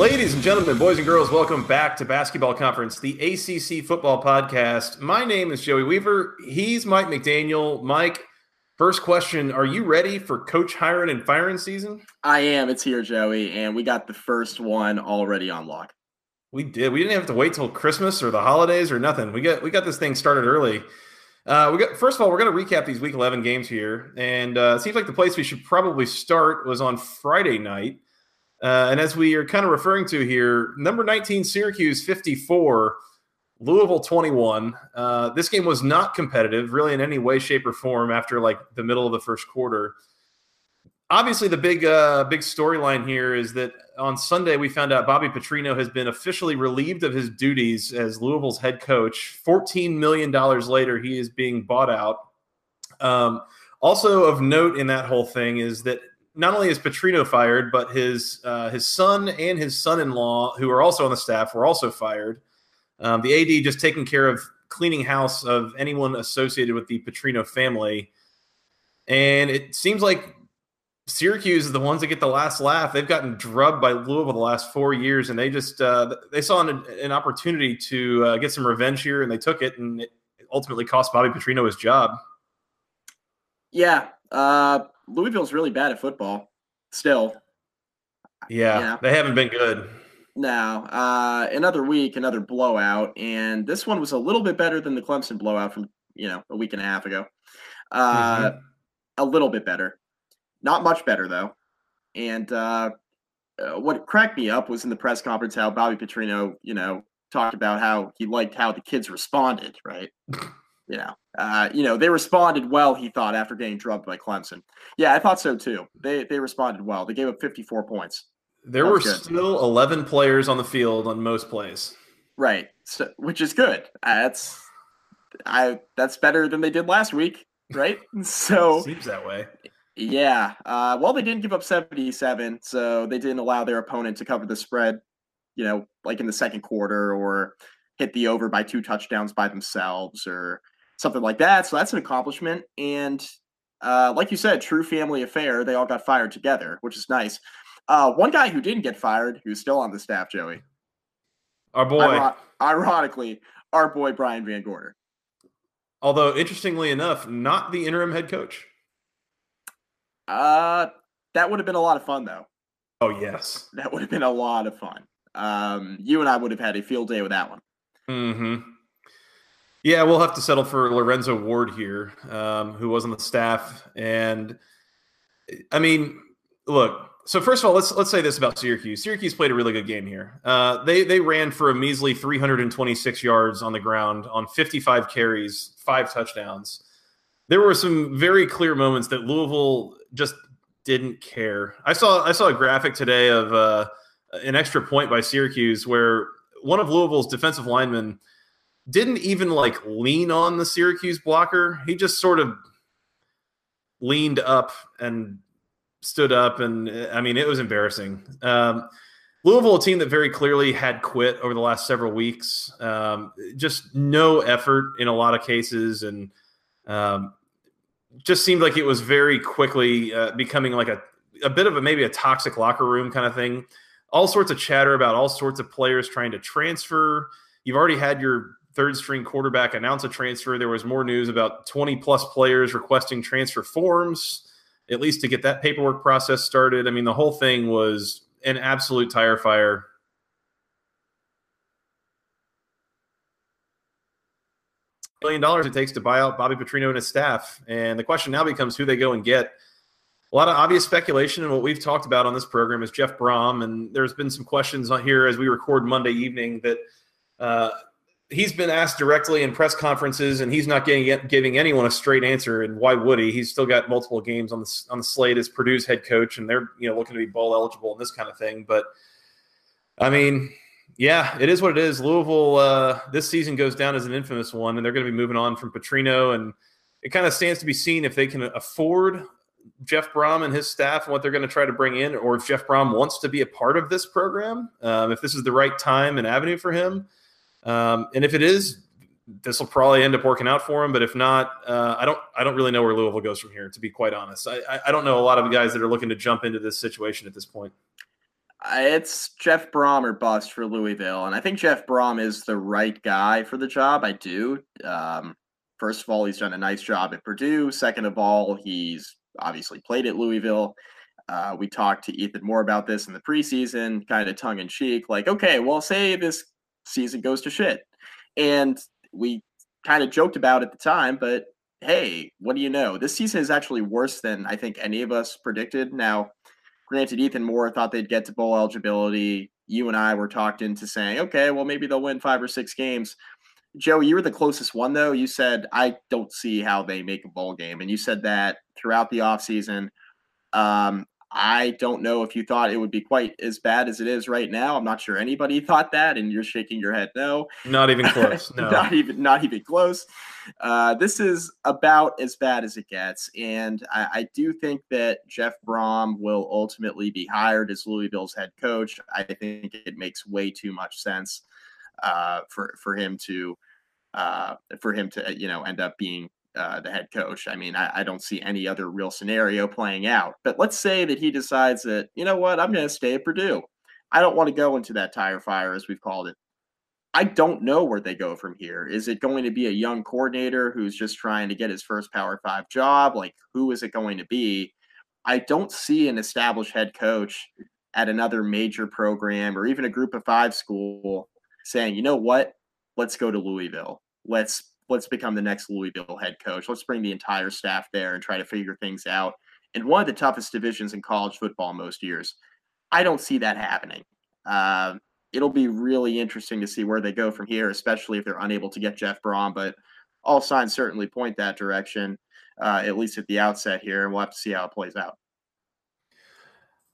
Ladies and gentlemen, boys and girls, welcome back to Basketball Conference, the ACC Football Podcast. My name is Joey Weaver. He's Mike McDaniel. Mike, first question Are you ready for coach hiring and firing season? I am. It's here, Joey, and we got the first one already on lock. We did. We didn't have to wait till Christmas or the holidays or nothing. We got we got this thing started early. Uh, we got first of all, we're going to recap these Week 11 games here, and uh, it seems like the place we should probably start was on Friday night. Uh, and as we are kind of referring to here, number 19 Syracuse 54, Louisville 21. Uh, this game was not competitive, really, in any way, shape, or form after like the middle of the first quarter. Obviously, the big uh, big storyline here is that on Sunday we found out Bobby Petrino has been officially relieved of his duties as Louisville's head coach. $14 million later, he is being bought out. Um, also of note in that whole thing is that not only is Petrino fired, but his uh, his son and his son-in-law, who are also on the staff, were also fired. Um, the AD just taking care of cleaning house of anyone associated with the Petrino family, and it seems like Syracuse is the ones that get the last laugh. They've gotten drubbed by Louisville the last four years, and they just uh, they saw an, an opportunity to uh, get some revenge here, and they took it, and it ultimately cost Bobby Petrino his job. Yeah, uh, Louisville's really bad at football still. Yeah, yeah. they haven't been good. No, uh, another week, another blowout, and this one was a little bit better than the Clemson blowout from you know a week and a half ago. Uh, mm-hmm. A little bit better, not much better though. And uh, uh, what cracked me up was in the press conference how Bobby Petrino, you know, talked about how he liked how the kids responded, right? you know, uh, you know, they responded well. He thought after getting drubbed by Clemson. Yeah, I thought so too. They they responded well. They gave up 54 points. There were good. still 11 players on the field on most plays. Right, so, which is good. Uh, that's I that's better than they did last week, right? so seems that way. Yeah. Uh, well, they didn't give up 77, so they didn't allow their opponent to cover the spread. You know, like in the second quarter, or hit the over by two touchdowns by themselves, or something like that. So that's an accomplishment. And uh, like you said, true family affair. They all got fired together, which is nice. Uh, one guy who didn't get fired, who's still on the staff, Joey. Our boy. ironically, our boy Brian VanGorder. Although, interestingly enough, not the interim head coach. Uh, that would have been a lot of fun, though. Oh yes, that would have been a lot of fun. Um, you and I would have had a field day with that one. Hmm. Yeah, we'll have to settle for Lorenzo Ward here, um, who was on the staff. And I mean, look. So first of all, let's let's say this about Syracuse. Syracuse played a really good game here. Uh, they they ran for a measly 326 yards on the ground on 55 carries, five touchdowns. There were some very clear moments that Louisville just didn't care. I saw I saw a graphic today of uh, an extra point by Syracuse where one of Louisville's defensive linemen didn't even like lean on the Syracuse blocker. He just sort of leaned up and stood up, and I mean, it was embarrassing. Um, Louisville, a team that very clearly had quit over the last several weeks. Um, just no effort in a lot of cases, and um, just seemed like it was very quickly uh, becoming like a a bit of a maybe a toxic locker room kind of thing. All sorts of chatter about all sorts of players trying to transfer. You've already had your third string quarterback announce a transfer. There was more news about 20 plus players requesting transfer forms, at least to get that paperwork process started. I mean, the whole thing was an absolute tire fire. Million dollars it takes to buy out Bobby Petrino and his staff. And the question now becomes who they go and get. a lot of obvious speculation, and what we've talked about on this program is Jeff Brohm, and there's been some questions on here as we record Monday evening that uh, he's been asked directly in press conferences, and he's not getting giving anyone a straight answer. And why would he? He's still got multiple games on the on the slate as Purdue's head coach, and they're you know looking to be bowl eligible and this kind of thing. But I mean, yeah, it is what it is. Louisville uh, this season goes down as an infamous one, and they're going to be moving on from Petrino, and it kind of stands to be seen if they can afford Jeff Brohm and his staff and what they're going to try to bring in, or if Jeff Brohm wants to be a part of this program, um, if this is the right time and avenue for him. Um, and if it is, this will probably end up working out for him. But if not, uh, I don't I don't really know where Louisville goes from here. To be quite honest, I, I don't know a lot of guys that are looking to jump into this situation at this point. It's Jeff Brohm or bust for Louisville, and I think Jeff Brohm is the right guy for the job. I do. Um, first of all, he's done a nice job at Purdue. Second of all, he's obviously played at Louisville. Uh, we talked to Ethan Moore about this in the preseason, kind of tongue in cheek, like, okay, well, say this season goes to shit. And we kind of joked about at the time, but hey, what do you know? This season is actually worse than I think any of us predicted. Now, granted, Ethan Moore thought they'd get to bowl eligibility. You and I were talked into saying, okay, well, maybe they'll win five or six games. Joe, you were the closest one, though. You said, I don't see how they make a bowl game. And you said that throughout the offseason. Um, I don't know if you thought it would be quite as bad as it is right now. I'm not sure anybody thought that, and you're shaking your head no. Not even close. No. not even not even close. Uh, this is about as bad as it gets, and I, I, do think that Jeff Brohm will ultimately be hired as Louisville's head coach. I think it makes way too much sense uh, for for him to uh, for him to you know end up being uh, the head coach. I mean, I, I, don't see any other real scenario playing out. But let's say that he decides that, you know what, I'm going to stay at Purdue. I don't want to go into that tire fire, as we've called it. I don't know where they go from here. Is it going to be a young coordinator who's just trying to get his first Power Five job? Like, who is it going to be? I don't see an established head coach at another major program or even a group of five school saying, you know what, let's go to Louisville. Let's let's become the next Louisville head coach. Let's bring the entire staff there and try to figure things out. In one of the toughest divisions in college football most years, I don't see that happening. Uh, it'll be really interesting to see where they go from here, especially if they're unable to get Jeff Brohm. But all signs certainly point that direction, uh, at least at the outset here, and we'll have to see how it plays out.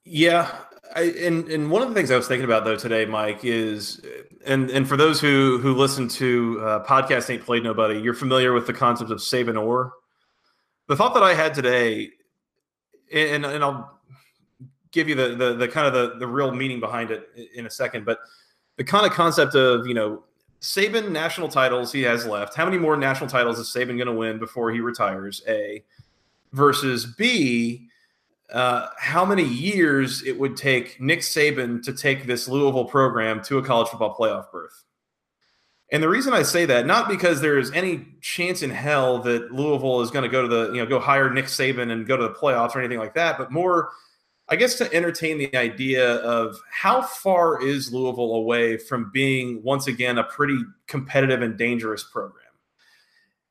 Yeah, I, and and one of the things I was thinking about though today, Mike, is and and for those who who listen to uh, podcast ain't played nobody, you're familiar with the concept of Saban or. The thought that I had today, and and I'll give you the the, the kind of the the real meaning behind it in a second, but the kind of concept of you know Saban national titles he has left. How many more national titles is Saban going to win before he retires? A versus B uh, how many years it would take Nick Saban to take this Louisville program to a college football playoff berth. And the reason I say that, not because there's any chance in hell that Louisville is going to go to the, you know, go hire Nick Saban and go to the playoffs or anything like that, but more, I guess, to entertain the idea of how far is Louisville away from being once again a pretty competitive and dangerous program.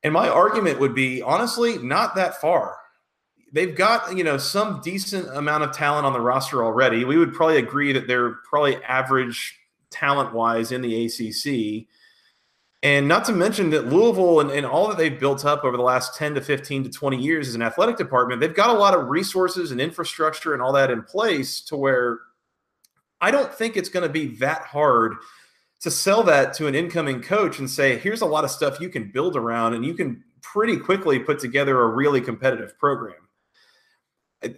And my argument would be honestly, not that far they've got you know some decent amount of talent on the roster already. We would probably agree that they're probably average talent wise in the ACC. And not to mention that Louisville and, and, all that they've built up over the last 10 to 15 to 20 years as an athletic department, they've got a lot of resources and infrastructure and all that in place to where I don't think it's going to be that hard to sell that to an incoming coach and say, here's a lot of stuff you can build around and you can pretty quickly put together a really competitive program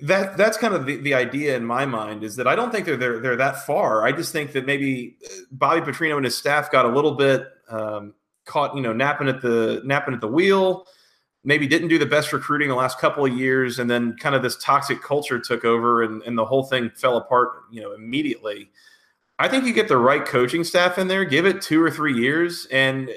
that that's kind of the, the idea in my mind is that I don't think they're, they're they're that far. I just think that maybe uh, Bobby Petrino and his staff got a little bit um, caught, you know, napping at the napping at the wheel. Maybe didn't do the best recruiting the last couple of years, and then kind of this toxic culture took over, and, and the whole thing fell apart, you know, immediately. I think you get the right coaching staff in there, give it two or three years, and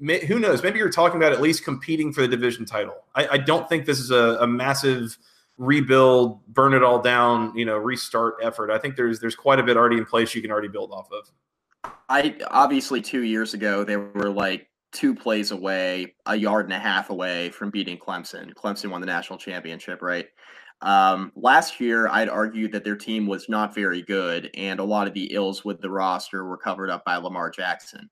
who knows? Maybe you're talking about at least competing for the division title. I, I don't think this is a, a massive rebuild, burn it all down, you know, restart effort. I think there's there's quite a bit already in place you can already build off of. I obviously two years ago they were like two plays away, a yard and a half away from beating Clemson. Clemson won the national championship, right? Um, last year, I'd argue that their team was not very good, and a lot of the ills with the roster were covered up by Lamar Jackson.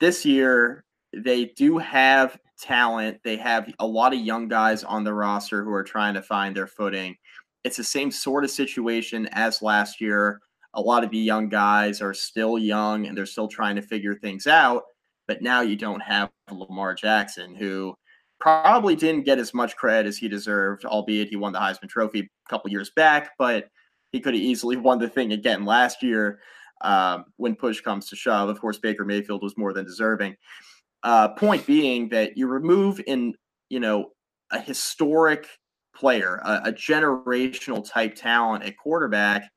This year, they do have talent. They have a lot of young guys on the roster who are trying to find their footing. It's the same sort of situation as last year. A lot of the young guys are still young and they're still trying to figure things out. But now you don't have Lamar Jackson, who probably didn't get as much credit as he deserved, albeit he won the Heisman Trophy a couple years back, but he could have easily won the thing again last year um, when push comes to shove. Of course, Baker Mayfield was more than deserving. Uh, point being that you remove in you know a historic player, a, a generational type talent at quarterback,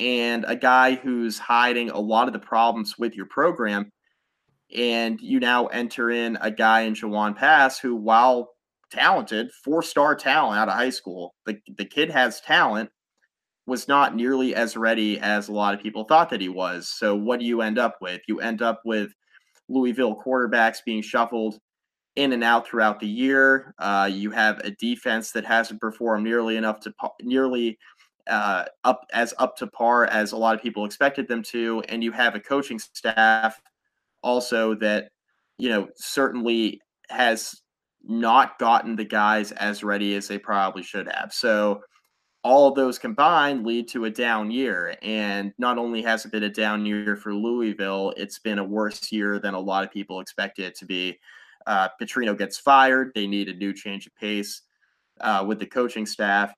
and a guy who's hiding a lot of the problems with your program and you now enter in a guy in Jawon Pass who, while talented, four star talent out of high school, the, the kid has talent, was not nearly as ready as a lot of people thought that he was. So, what do you end up with? You end up with Louisville quarterbacks being shuffled in and out throughout the year. Uh, you have a defense that hasn't performed nearly enough to nearly uh, up as up to par as a lot of people expected them to, and you have a coaching staff also that you know certainly has not gotten the guys as ready as they probably should have. So all of those combined lead to a down year. And not only has it been a down year for Louisville, it's been a worse year than a lot of people expected it to be. Uh, Petrino gets fired. They need a new change of pace uh, with the coaching staff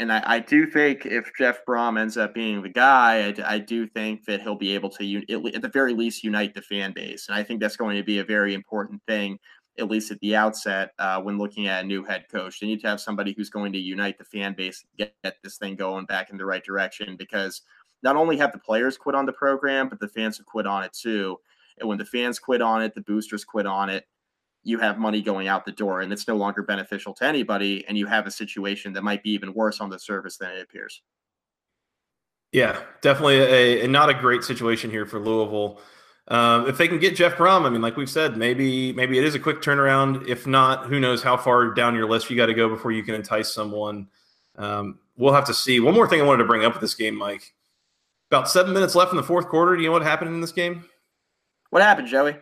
and I, I, do think if Jeff Brohm ends up being the guy, I, I do think that he'll be able to, at the very least, unite the fan base. And I think that's going to be a very important thing, at least at the outset, uh, when looking at a new head coach. They need to have somebody who's going to unite the fan base, get, get this thing going back in the right direction, because not only have the players quit on the program, but the fans have quit on it too. And when the fans quit on it, the boosters quit on it you have money going out the door and it's no longer beneficial to anybody and you have a situation that might be even worse on the surface than it appears yeah definitely a, a not a great situation here for louisville um, if they can get jeff brohm i mean like we've said maybe maybe it is a quick turnaround if not who knows how far down your list you got to go before you can entice someone um, we'll have to see one more thing i wanted to bring up with this game mike about seven minutes left in the fourth quarter do you know what happened in this game what happened joey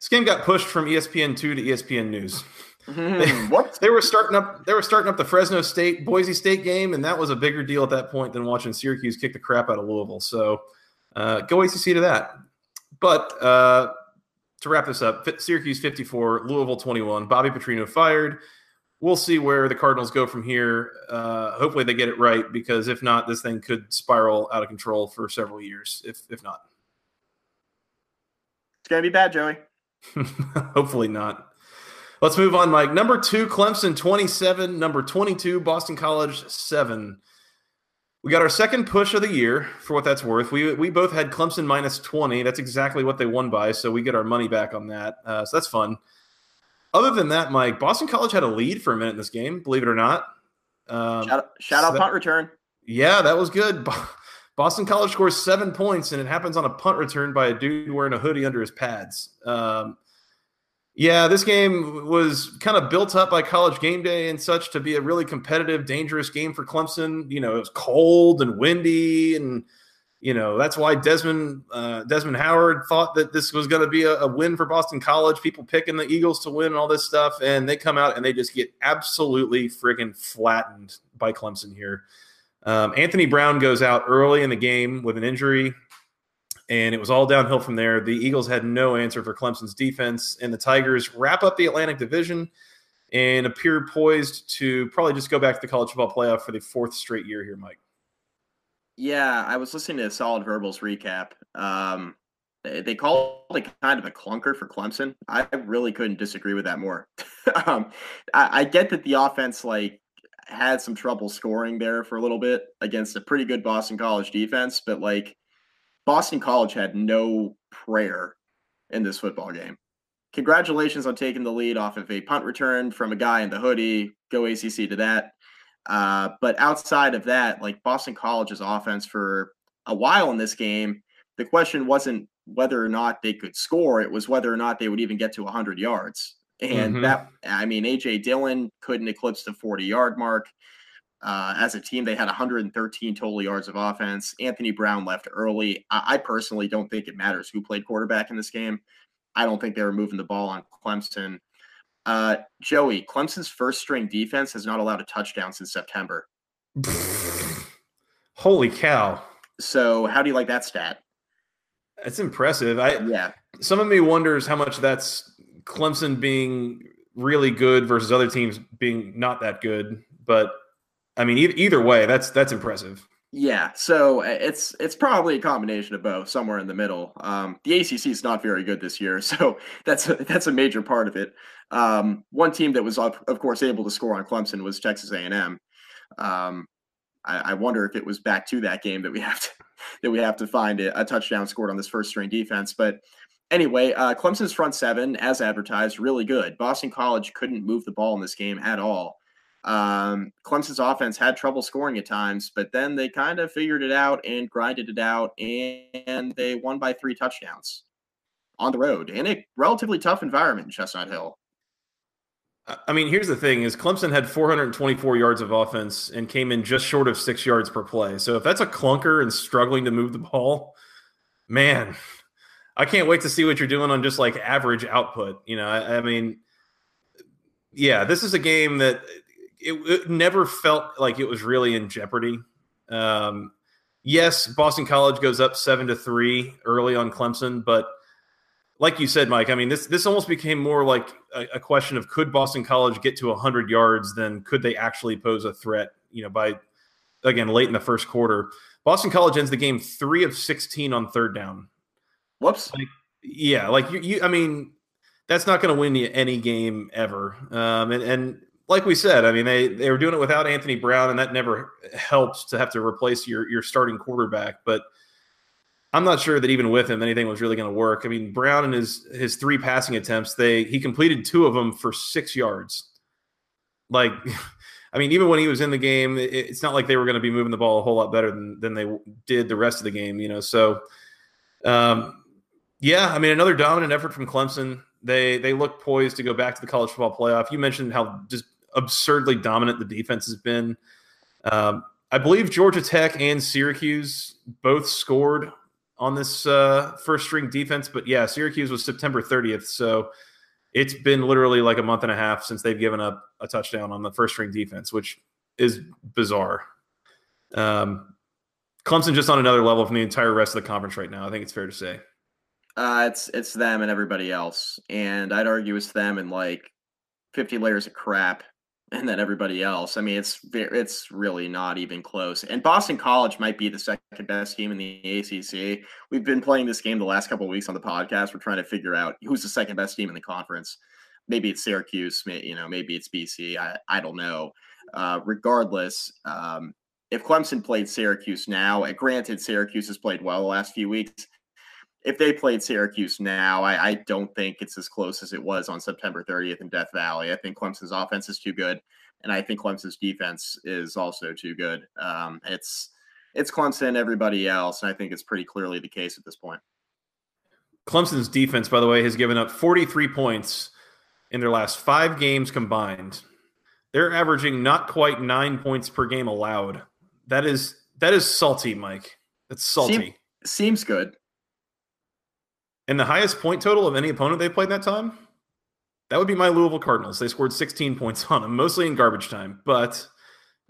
this game got pushed from ESPN two to ESPN News. Mm-hmm. They, what? They were starting up. They were starting up the Fresno State Boise State game, and that was a bigger deal at that point than watching Syracuse kick the crap out of Louisville. So uh, go ACC to that. But uh, to wrap this up, Syracuse fifty four, Louisville twenty one. Bobby Petrino fired. We'll see where the Cardinals go from here. Uh, hopefully, they get it right because if not, this thing could spiral out of control for several years. If if not, it's gonna be bad, Joey. Hopefully not. Let's move on, Mike. Number two, Clemson 27. Number 22, Boston College 7. We got our second push of the year for what that's worth. We, we both had Clemson minus 20. That's exactly what they won by. So we get our money back on that. Uh, so that's fun. Other than that, Mike, Boston College had a lead for a minute in this game, believe it or not. Um, shout, shout out punt return. Yeah, that was good. Boston College scores seven points, and it happens on a punt return by a dude wearing a hoodie under his pads. Um, yeah, this game was kind of built up by college game day and such to be a really competitive, dangerous game for Clemson. You know, it was cold and windy, and you know that's why Desmond uh, Desmond Howard thought that this was going to be a, a, win for Boston College. People picking the Eagles to win and all this stuff, and they come out and they just get absolutely friggin' flattened by Clemson here. Um, Anthony Brown goes out early in the game with an injury, and it was all downhill from there. The Eagles had no answer for Clemson's defense, and the Tigers wrap up the Atlantic Division and appear poised to probably just go back to the college football playoff for the fourth straight year here, Mike. Yeah, I was listening to Solid Verbals recap. Um, they called it kind of a clunker for Clemson. I really couldn't disagree with that more. um, I, I, get that the offense like had some trouble scoring there for a little bit against a pretty good Boston College defense, but like Boston College had no prayer in this football game. Congratulations on taking the lead off of a punt return from a guy in the hoodie. Go ACC to that. Uh, but outside of that, like Boston College's offense for a while in this game, the question wasn't whether or not they could score, it was whether or not they would even get to 100 yards. And mm-hmm. that, I mean, AJ Dillon couldn't eclipse the 40 yard mark. Uh, as a team, they had 113 total yards of offense. Anthony Brown left early. I, I, personally don't think it matters who played quarterback in this game. I don't think they were moving the ball on Clemson. Uh, Joey, Clemson's first string defense has not allowed a touchdown since September. Holy cow. So, how do you like that stat? It's impressive. I yeah. Some of me wonders how much that's Clemson being really good versus other teams being not that good. But I mean, e- either way, that's that's impressive. Yeah, so uh, it's it's probably a combination of both, somewhere in the middle. Um, the ACC is not very good this year, so that's a, that's a major part of it. Um, one team that was, of, course, able to score on Clemson was Texas A&M. Um, I, I, wonder if it was back to that game that we have to that we have to find a, a touchdown scored on this first string defense. But anyway, uh, Clemson's front seven, as advertised, really good. Boston College couldn't move the ball in this game at all. Um, Clemson's offense had trouble scoring at times, but then they kind of figured it out and grinded it out, and they won by three touchdowns on the road in a relatively tough environment in Chestnut Hill. I mean, here's the thing: is Clemson had 424 yards of offense and came in just short of six yards per play. So if that's a clunker and struggling to move the ball, man, I can't wait to see what you're doing on just like average output. You know, I, I mean, yeah, this is a game that it, it, never felt like it was really in jeopardy. Um, yes, Boston College goes up seven to three early on Clemson, but like you said, Mike, I mean, this this almost became more like a, a question of could Boston College get to 100 yards than could they actually pose a threat, you know, by, again, late in the first quarter. Boston College ends the game three of 16 on third down. Whoops. Like, yeah, like you, you, I mean, that's not going to win you any game ever. Um, and, and like we said, I mean, they, they were doing it without Anthony Brown, and that never helps to have to replace your, your starting quarterback. But – I'm not sure that even with him anything was really going to work. I mean, Brown and his his three passing attempts, they he completed two of them for six yards. Like, I mean, even when he was in the game, it, it's not like they were going to be moving the ball a whole lot better than than they did the rest of the game. You know, so um, yeah, I mean, another dominant effort from Clemson. They they look poised to go back to the college football playoff. You mentioned how just absurdly dominant the defense has been. Um, I believe Georgia Tech and Syracuse both scored on this uh, first string defense. But yeah, Syracuse was September 30th. So it's been literally like a month and a half since they've given up a touchdown on the first string defense, which is bizarre. Um, Clemson just on another level from the entire rest of the conference right now. I think it's fair to say. Uh, it's it's them and everybody else, and I'd argue it's them and like fifty layers of crap and then everybody else. I mean, it's it's really not even close. And Boston College might be the second best team in the ACC. We've been playing this game the last couple weeks on the podcast. We're trying to figure out who's the second best team in the conference. Maybe it's Syracuse. You know, maybe it's BC. I I don't know. Uh, regardless, um, if Clemson played Syracuse now, granted Syracuse has played well the last few weeks if they played Syracuse now, I, I, don't think it's as close as it was on September 30th in Death Valley. I think Clemson's offense is too good, and I think Clemson's defense is also too good. Um, it's it's Clemson, everybody else, and I think it's pretty clearly the case at this point. Clemson's defense, by the way, has given up 43 points in their last five games combined. They're averaging not quite nine points per game allowed. That is that is salty, Mike. That's salty. Seem, seems good. And the highest point total of any opponent they played that time, that would be my Louisville Cardinals. They scored 16 points on them, mostly in garbage time. But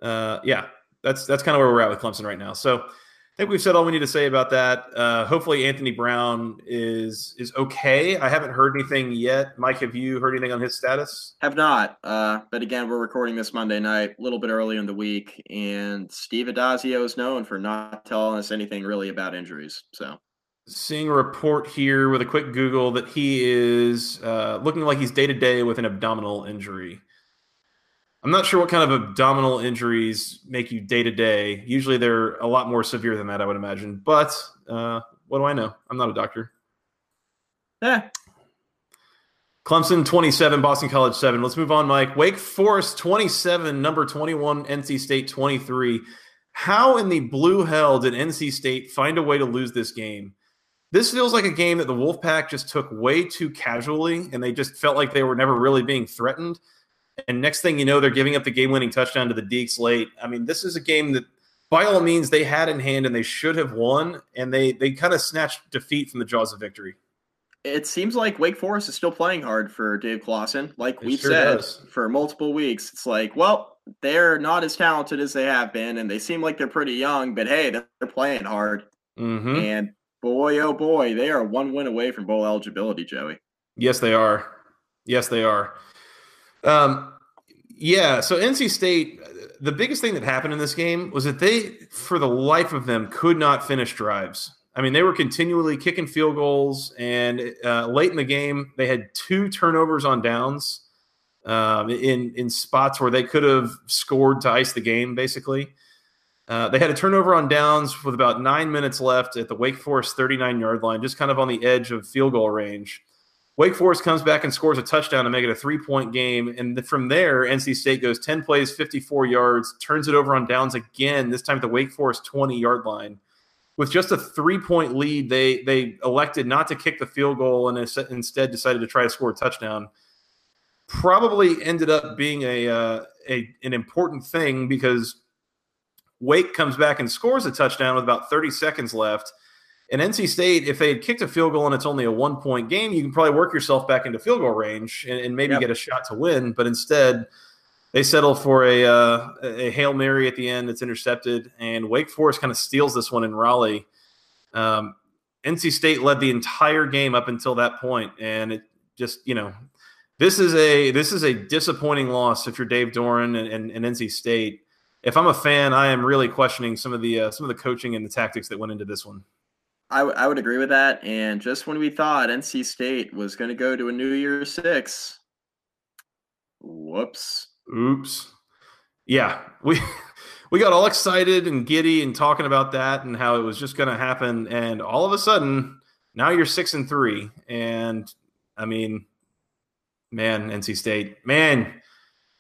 uh, yeah, that's that's kind of where we're at with Clemson right now. So I think we've said all we need to say about that. Uh, hopefully, Anthony Brown is is okay. I haven't heard anything yet. Mike, have you heard anything on his status? Have not. Uh, but again, we're recording this Monday night, a little bit early in the week, and Steve Addazio is known for not telling us anything really about injuries. So seeing a report here with a quick Google that he is uh, looking like he's day to day with an abdominal injury. I'm not sure what kind of abdominal injuries make you day to day. Usually they're a lot more severe than that, I would imagine. But uh, what do I know? I'm not a doctor. Yeah. Clemson 27, Boston College 7. Let's move on, Mike. Wake Forest 27, number 21, NC State 23. How in the blue hell did NC State find a way to lose this game? This feels like a game that the Wolfpack just took way too casually, and they just felt like they were never really being threatened. And next thing you know, they're giving up the game-winning touchdown to the Deacs late. I mean, this is a game that, by all means, they had in hand and they should have won, and they they kind of snatched defeat from the jaws of victory. It seems like Wake Forest is still playing hard for Dave Clawson, like It we've sure said does. for multiple weeks. It's like, well, they're not as talented as they have been, and they seem like they're pretty young, but hey, they're, playing hard. hmm And boy, oh boy, they are one win away from bowl eligibility, Joey. Yes, they are. Yes, they are. Um, yeah. So NC State, the biggest thing that happened in this game was that they, for the life of them, could not finish drives. I mean, they were continually kicking field goals, and uh, late in the game, they had two turnovers on downs um, in in spots where they could have scored to ice the game. Basically, uh, they had a turnover on downs with about nine minutes left at the Wake Forest 39 yard line, just kind of on the edge of field goal range. Wake Forest comes back and scores a touchdown to make it a three point game. And from there, NC State goes 10 plays, 54 yards, turns it over on downs again, this time at the Wake Forest 20 yard line. With just a three point lead, they, they elected not to kick the field goal and instead decided to try to score a touchdown. Probably ended up being a, uh, a an important thing because Wake comes back and scores a touchdown with about 30 seconds left. And NC State, if they had kicked a field goal and it's only a one point game, you can probably work yourself back into field goal range and, and maybe Yep. get a shot to win. But instead, they settle for a, uh, a Hail Mary at the end that's intercepted. And Wake Forest kind of steals this one in Raleigh. Um, NC State led the entire game up until that point, and it just, you know, this is a this is a disappointing loss if you're Dave Doeren and, and, and NC State. If I'm a fan, I am really questioning some of the uh, some of the coaching and the tactics that went into this one. I, w- I would agree with that. And just when we thought NC State was going to go to a New Year Six, whoops. Oops. Yeah, we we got all excited and giddy and talking about that and how it was just going to happen, and all of a sudden, now you're six and three, and I mean, man, NC State, man,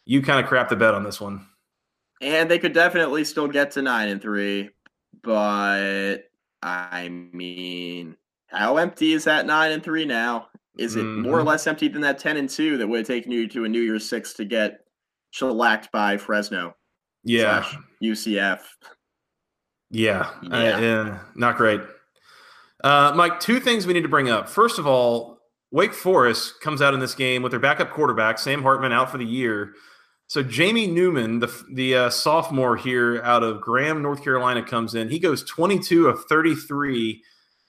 you kind of crapped the bed on this one. And they could definitely still get to nine and three, but I mean, how empty is that nine and three now? Is it more or Mhm. less empty than that ten and two that would have taken you to a New Year's Six to get shellacked by Fresno Yeah, UCF? yeah, I- Yeah. yeah, not great. Uh, Mike, two things we need to bring up. First of all, Wake Forest comes out in this game with their backup quarterback, Sam Hartman, out for the year. So Jamie Newman, the the uh, sophomore here out of Graham, North Carolina, comes in. He goes 22 of 33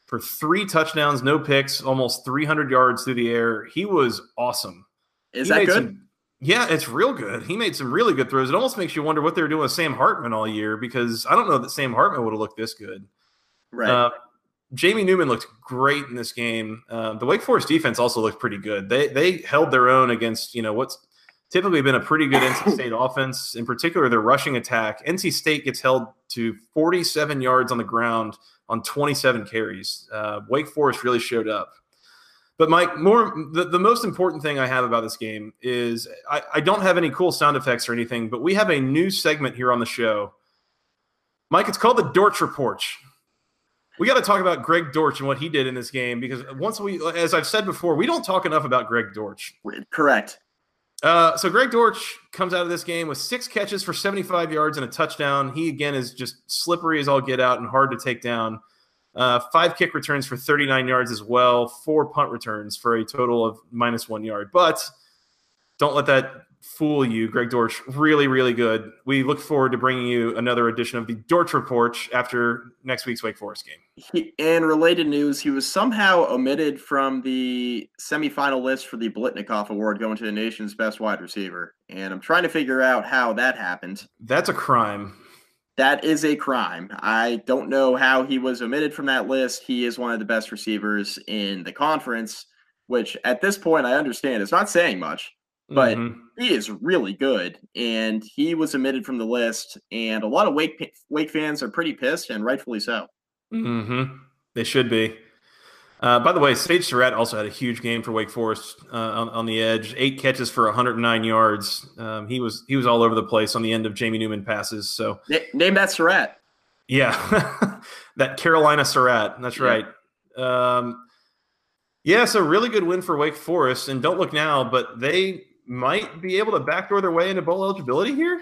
for three touchdowns, no picks, almost 300 yards through the air. He was awesome. Is He that good? some- yeah, it's real good. He made some really good throws. It almost makes you wonder what they were doing with Sam Hartman all year because I don't know that Sam Hartman would have looked this good. right. Uh, Jamie Newman looked great in this game. Uh, the Wake Forest defense also looked pretty good. They they held their own against you know what's typically been a pretty good NC State offense, in particular their rushing attack. NC State gets held to 47 yards on the ground on 27 carries. Uh, Wake Forest really showed up. But Mike, more the, the most important thing I have about this game is I, I don't have any cool sound effects or anything, but we have a new segment here on the show. Mike, it's called the Dortch Report. We got to talk about Greg Dortch and what he did in this game because once we, as I've said before, we don't talk enough about Greg Dortch. Correct. Uh, so Greg Dortch comes out of this game with six catches for 75 yards and a touchdown. He again is just slippery as all get out and hard to take down. Uh, five kick returns for 39 yards as well. Four punt returns for a total of minus one yard. But don't let that fool you. Greg Dortch, really, really good. We look forward to bringing you another edition of the Dortch Report after next week's Wake Forest game. He, in related news, he was somehow omitted from the semifinal list for the Biletnikoff Award going to the nation's best wide receiver. And I'm trying to figure out how that happened. That's a crime. That is a crime. I don't know how he was omitted from that list. He is one of the best receivers in the conference, which at this point I understand is not saying much, but Mhm. he is really good. And he was omitted from the list. And a lot of Wake Wake fans are pretty pissed, and rightfully so. hmm They should be. Uh, by the way, Sage Surratt also had a huge game for Wake Forest uh, on, on the edge. Eight catches for 109 yards. Um, he was he was all over the place on the end of Jamie Newman passes. So Na- name that Surratt. yeah, that Carolina Surratt. That's Yeah. right. Um, yeah, so really good win for Wake Forest. And don't look now, but they might be able to backdoor their way into bowl eligibility here.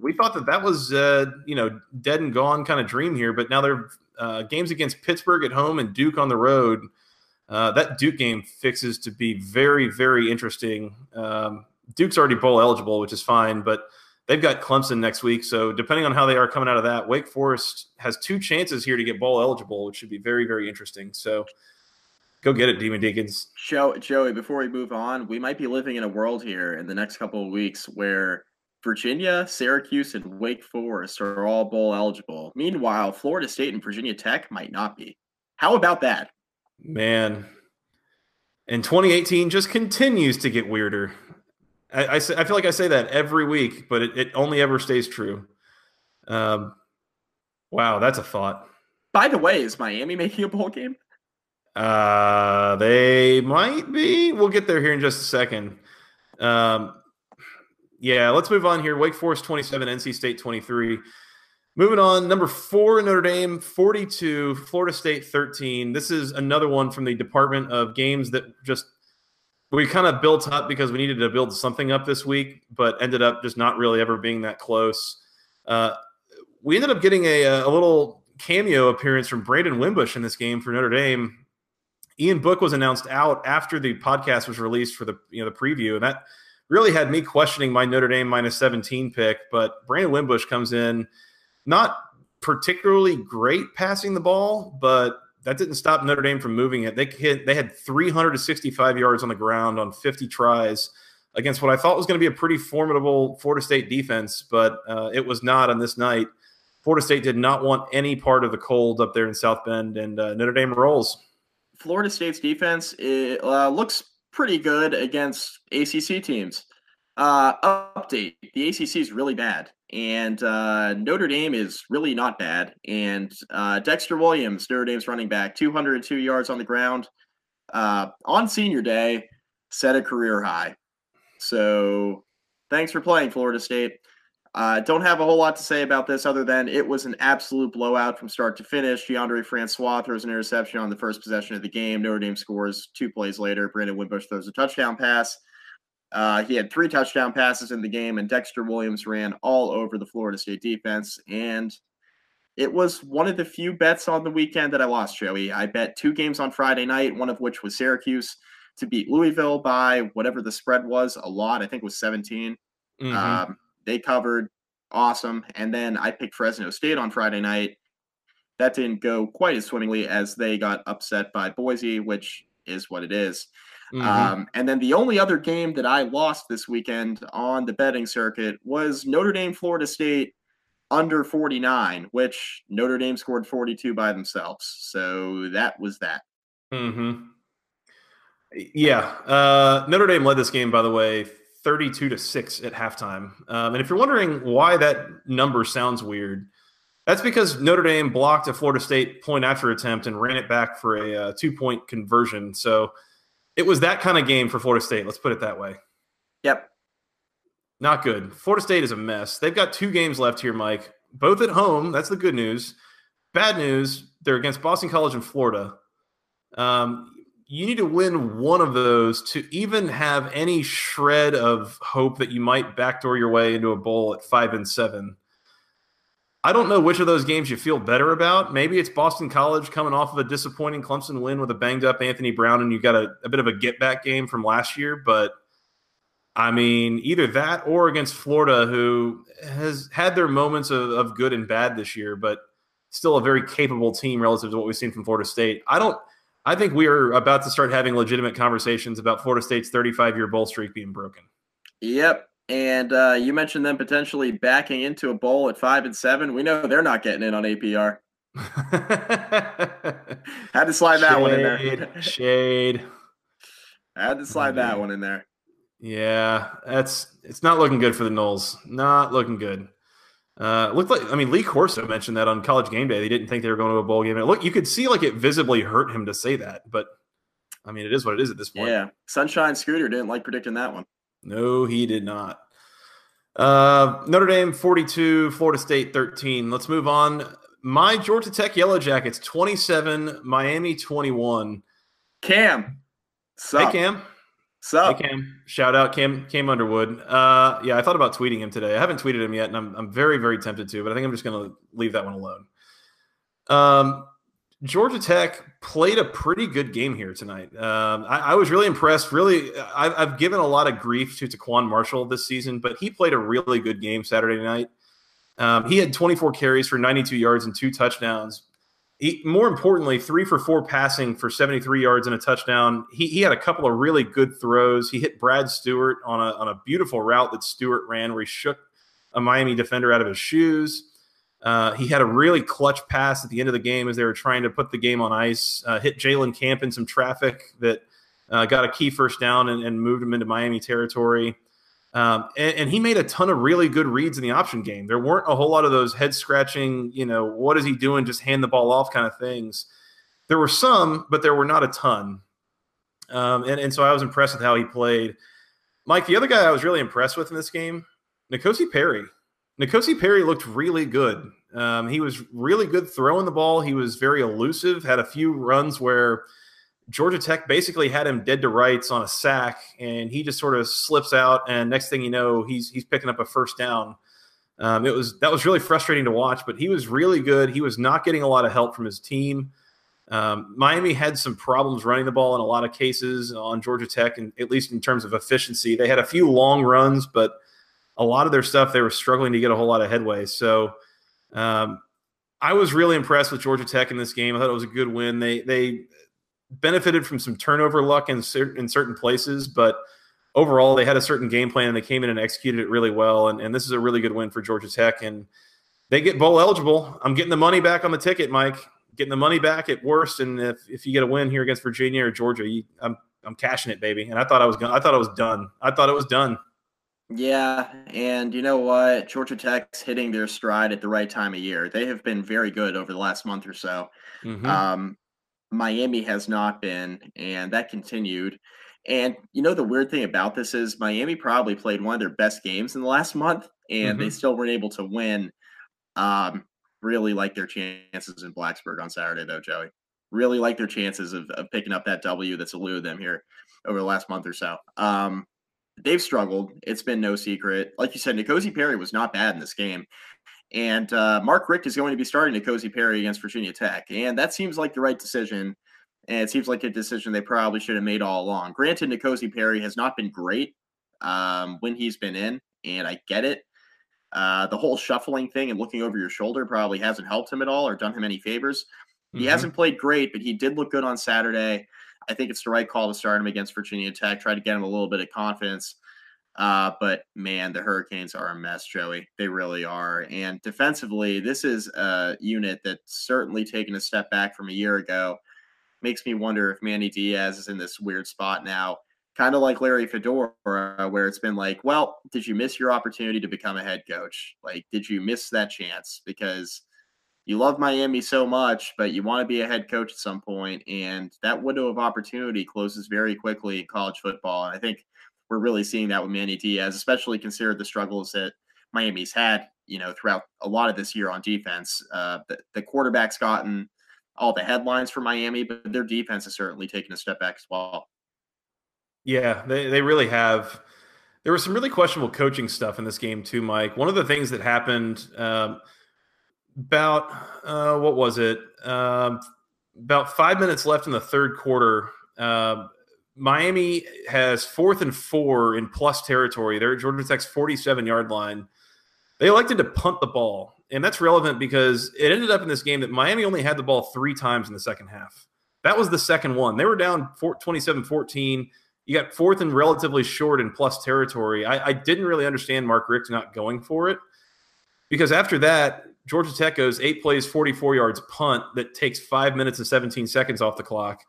We thought that that was, uh, you know, dead and gone kind of dream here, but now they're uh, games against Pittsburgh at home and Duke on the road. Uh, that Duke game fixes to be very, very interesting. Um, Duke's already bowl eligible, which is fine, but they've got Clemson next week. So depending on how they are coming out of that, Wake Forest has two chances here to get bowl eligible, which should be very, very interesting. So go get it, Demon Deacons. Joe, Joey, before we move on, we might be living in a world here in the next couple of weeks where Virginia, Syracuse, and Wake Forest are all bowl eligible. Meanwhile, Florida State and Virginia Tech might not be. How about that? Man. And 2018 just continues to get weirder. I, I, I, feel like I say that every week, but it, it only ever stays true. Um, wow, that's a thought. By the way, is Miami making a bowl game? Uh, they might be. We'll get there here in just a second. Um, yeah, let's move on here. Wake Forest 27, NC State 23. Moving on, number four, Notre Dame 42, Florida State 13. This is another one from the Department of Games that just we kind of built up because we needed to build something up this week, but ended up just not really ever being that close. Uh, we ended up getting a, a little cameo appearance from Brandon Wimbush in this game for Notre Dame. Ian Book was announced out after the podcast was released for the you know the preview, and that really had me questioning my Notre Dame minus 17 pick. But Brandon Wimbush comes in, not particularly great passing the ball, but that didn't stop Notre Dame from moving it. They hit they had 365 yards on the ground on 50 tries against what I thought was going to be a pretty formidable Florida State defense, but uh, it was not on this night. Florida State did not want any part of the cold up there in South Bend, and uh, Notre Dame rolls. Florida State's defense it, uh, looks pretty good against ACC teams. Uh, update: the ACC is really bad, and uh, Notre Dame is really not bad. And uh, Dexter Williams, Notre Dame's running back, 202 yards on the ground uh, on Senior Day, set a career high. So, thanks for playing, Florida State. Uh, don't have a whole lot to say about this other than it was an absolute blowout from start to finish. Deondre Francois throws an interception on the first possession of the game. Notre Dame scores two plays later. Brandon Wimbush throws a touchdown pass. Uh, he had three touchdown passes in the game, and Dexter Williams ran all over the Florida State defense. And it was one of the few bets on the weekend that I lost, Joey. I bet two games on Friday night, one of which was Syracuse to beat Louisville by whatever the spread was, a lot. I think it was 17. Mm-hmm. Um, they covered awesome. And then I picked Fresno State on Friday night. That didn't go quite as swimmingly as they got upset by Boise, which is what it is. Mm-hmm. Um, and then the only other game that I lost this weekend on the betting circuit was Notre Dame, Florida State under 49, which Notre Dame scored 42 by themselves. So that was that. Mm-hmm. Yeah. Uh, Notre Dame led this game, by the way, 32 to 6 at halftime. Um, and if you're wondering why that number sounds weird, that's because Notre Dame blocked a Florida State point after attempt and ran it back for a uh, two point conversion. So it was that kind of game for Florida State. Let's put it that way. Yep. Not good. Florida State is a mess. They've got two games left here, Mike, both at home. That's the good news. Bad news, they're against Boston College and Florida. Um, you need to win one of those to even have any shred of hope that you might backdoor your way into a bowl at five and seven. I don't know which of those games you feel better about. Maybe it's Boston College coming off of a disappointing Clemson win with a banged up Anthony Brown, and you got a, a bit of a get back game from last year. But I mean, either that or against Florida, who has had their moments of, of good and bad this year, but still a very capable team relative to what we've seen from Florida State. I don't I think we are about to start having legitimate conversations about Florida State's 35 year bowl streak being broken. Yep. And uh, you mentioned them potentially backing into a bowl at five and seven. We know they're not getting in on APR. Had to slide that one in there. shade. Had to slide that one in there. Yeah, that's it's not looking good for the Noles. Not looking good. Uh, looked like I mean Lee Corso mentioned that on College Game Day. They didn't think they were going to a bowl game. And look, you could see like it visibly hurt him to say that, but I mean it is what it is at this point. Yeah, Sunshine Scooter didn't like predicting that one. No, he did not. Uh, Notre Dame 42, Florida State 13. Let's move on. my Georgia Tech Yellow Jackets 27, Miami 21. Cam. Sup? Hey Cam. Sup? Hey Cam. Shout out Cam Cam Underwood. Uh, yeah, I thought about tweeting him today. I haven't tweeted him yet, and I'm I'm very very tempted to, but I think I'm just going to leave that one alone. Um, Georgia Tech played a pretty good game here tonight. Um, I, I, was really impressed. Really, I've, I've, given a lot of grief to TaQuon Marshall this season, but he played a really good game Saturday night. Um, he had 24 carries for 92 yards and two touchdowns. He, more importantly, three for four passing for 73 yards and a touchdown. He, he had a couple of really good throws. He hit Brad Stewart on a, on a beautiful route that Stewart ran where he shook a Miami defender out of his shoes. Uh, he had a really clutch pass at the end of the game as they were trying to put the game on ice. Uh, hit Jalen Camp in some traffic that uh, got a key first down and, and, moved him into Miami territory. Um, and, and, he made a ton of really good reads in the option game. There weren't a whole lot of those head scratching, you know, what is he doing? Just hand the ball off kind of things. There were some, but there were not a ton. Um, and, and so I was impressed with how he played. Mike, the other guy I was really impressed with in this game, N'Kosi Perry. N'Kosi Perry looked really good. Um, he was really good throwing the ball. He was very elusive. Had a few runs where Georgia Tech basically had him dead to rights on a sack, and he just sort of slips out. And next thing you know, he's he's picking up a first down. Um, it was that was really frustrating to watch, but he was really good. He was not getting a lot of help from his team. Um, Miami had some problems running the ball in a lot of cases on Georgia Tech, and at least in terms of efficiency, they had a few long runs, but a lot of their stuff they were struggling to get a whole lot of headway. So um, I was really impressed with Georgia Tech in this game. I thought it was a good win. They they benefited from some turnover luck in certain in certain places, but overall they had a certain game plan and they came in and executed it really well. And, and this is a really good win for Georgia Tech. And they get bowl eligible. I'm getting the money back on the ticket, Mike. Getting the money back at worst. And if, if you get a win here against Virginia or Georgia, you, I'm I'm cashing it, baby. And I thought I was going I thought it was done. I thought it was done. Yeah, and you know what? Georgia Tech's hitting their stride at the right time of year. They have been very good over the last month or so. Mm-hmm. Um, Miami has not been, and that continued. And you know the weird thing about this is Miami probably played one of their best games in the last month, and mm-hmm. they still weren't able to win. Um, really like their chances in Blacksburg on Saturday, though, Joey. Really like their chances of, of picking up that W that's eluded them here over the last month or so. Um, they've struggled. It's been no secret. Like you said, N'Kosi Perry was not bad in this game. And uh, Mark Richt is going to be starting N'Kosi Perry against Virginia Tech. And that seems like the right decision. And it seems like a decision they probably should have made all along. Granted, N'Kosi Perry has not been great um, when he's been in, and I get it. Uh, the whole shuffling thing and looking over your shoulder probably hasn't helped him at all or done him any favors. He mm-hmm. hasn't played great, but he did look good on Saturday. I think it's the right call to start him against Virginia Tech, try to get him a little bit of confidence. Uh, but man, the Hurricanes are a mess, Joey. They really are. And defensively, this is a unit that's certainly taken a step back from a year ago. Makes me wonder if Manny Diaz is in this weird spot now, kind of like Larry Fedora, where it's been like, well, did you miss your opportunity to become a head coach? Like, did you miss that chance? Because you love Miami so much, but you want to be a head coach at some point, and that window of opportunity closes very quickly in college football. And I think we're really seeing that with Manny Diaz, especially considered the struggles that Miami's had, you know, throughout a lot of this year on defense. Uh, the, the quarterback's gotten all the headlines for Miami, but their defense has certainly taken a step back as well. Yeah, they, they really have. There was some really questionable coaching stuff in this game too, Mike. One of the things that happened. Um, about uh, what was it? Um, about five minutes left in the third quarter. Uh, Miami has fourth and four in plus territory. They're at Georgia Tech's 47 yard line. They elected to punt the ball. And that's relevant because it ended up in this game that Miami only had the ball three times in the second half. That was the second one. They were down 27 14. You got fourth and relatively short in plus territory. I, I didn't really understand Mark Richt not going for it because after that, Georgia Tech goes eight plays, 44 yards punt that takes five minutes and 17 seconds off the clock.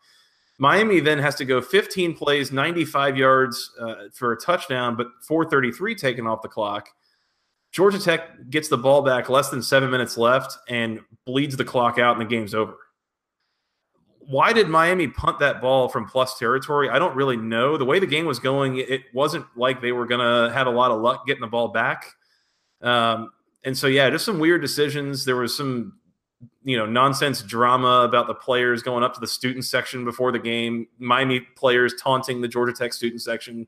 Miami then has to go 15 plays, 95 yards uh, for a touchdown, but 433 taken off the clock. Georgia Tech gets the ball back less than seven minutes left and bleeds the clock out, and the game's over. Why did Miami punt that ball from plus territory? I don't really know. The way the game was going, it wasn't like they were going to have a lot of luck getting the ball back. Um, and so yeah, just some weird decisions. There was some you know nonsense drama about the players going up to the student section before the game. Miami players taunting the Georgia Tech student section.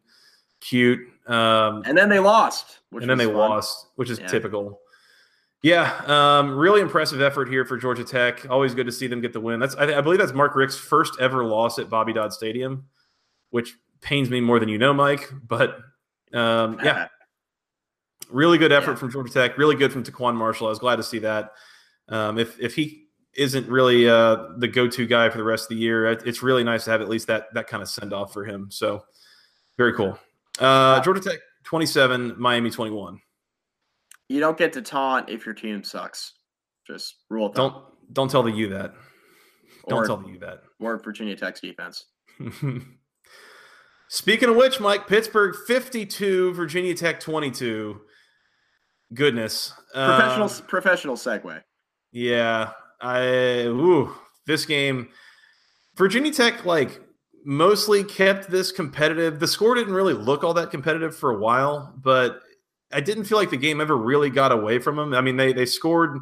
Cute. Um, and then they lost. and then they fun. lost, which is yeah. typical. Yeah, um, really impressive effort here for Georgia Tech. Always good to see them get the win. That's I, I believe that's Mark Richt's first ever loss at Bobby Dodd Stadium, which pains me more than you know, Mike. But um, yeah, really good effort yeah. from Georgia Tech. Really good from TaQuon Marshall. I was glad to see that. Um, if if he isn't really uh, the go-to guy for the rest of the year, it's really nice to have at least that that kind of send off for him. So very cool. Uh, Georgia Tech 27, Miami 21. You don't get to taunt if your team sucks. Just rule it. Don't don't tell the U that. Don't or, tell the U that. Or Virginia Tech's defense. Speaking of which, Mike, Pittsburgh 52, Virginia Tech 22. Goodness. Professional uh, professional segue. Yeah. I ooh, this game Virginia Tech like mostly kept this competitive. The score didn't really look all that competitive for a while, but I didn't feel like the game ever really got away from them. I mean, they they scored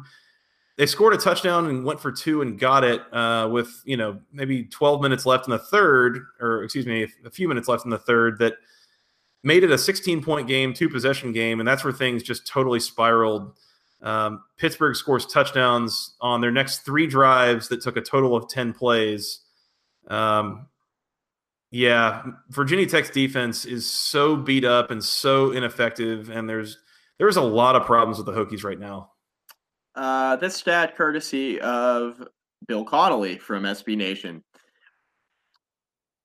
they scored a touchdown and went for two and got it uh, with you know maybe 12 minutes left in the third, or excuse me, a few minutes left in the third that made it a 16 point game, two possession game, and that's where things just totally spiraled. Um, Pittsburgh scores touchdowns on their next three drives that took a total of 10 plays. Um, yeah, Virginia Tech's defense is so beat up and so ineffective, and there's there's a lot of problems with the Hokies right now. Uh, this stat courtesy of Bill Connolly from SB Nation.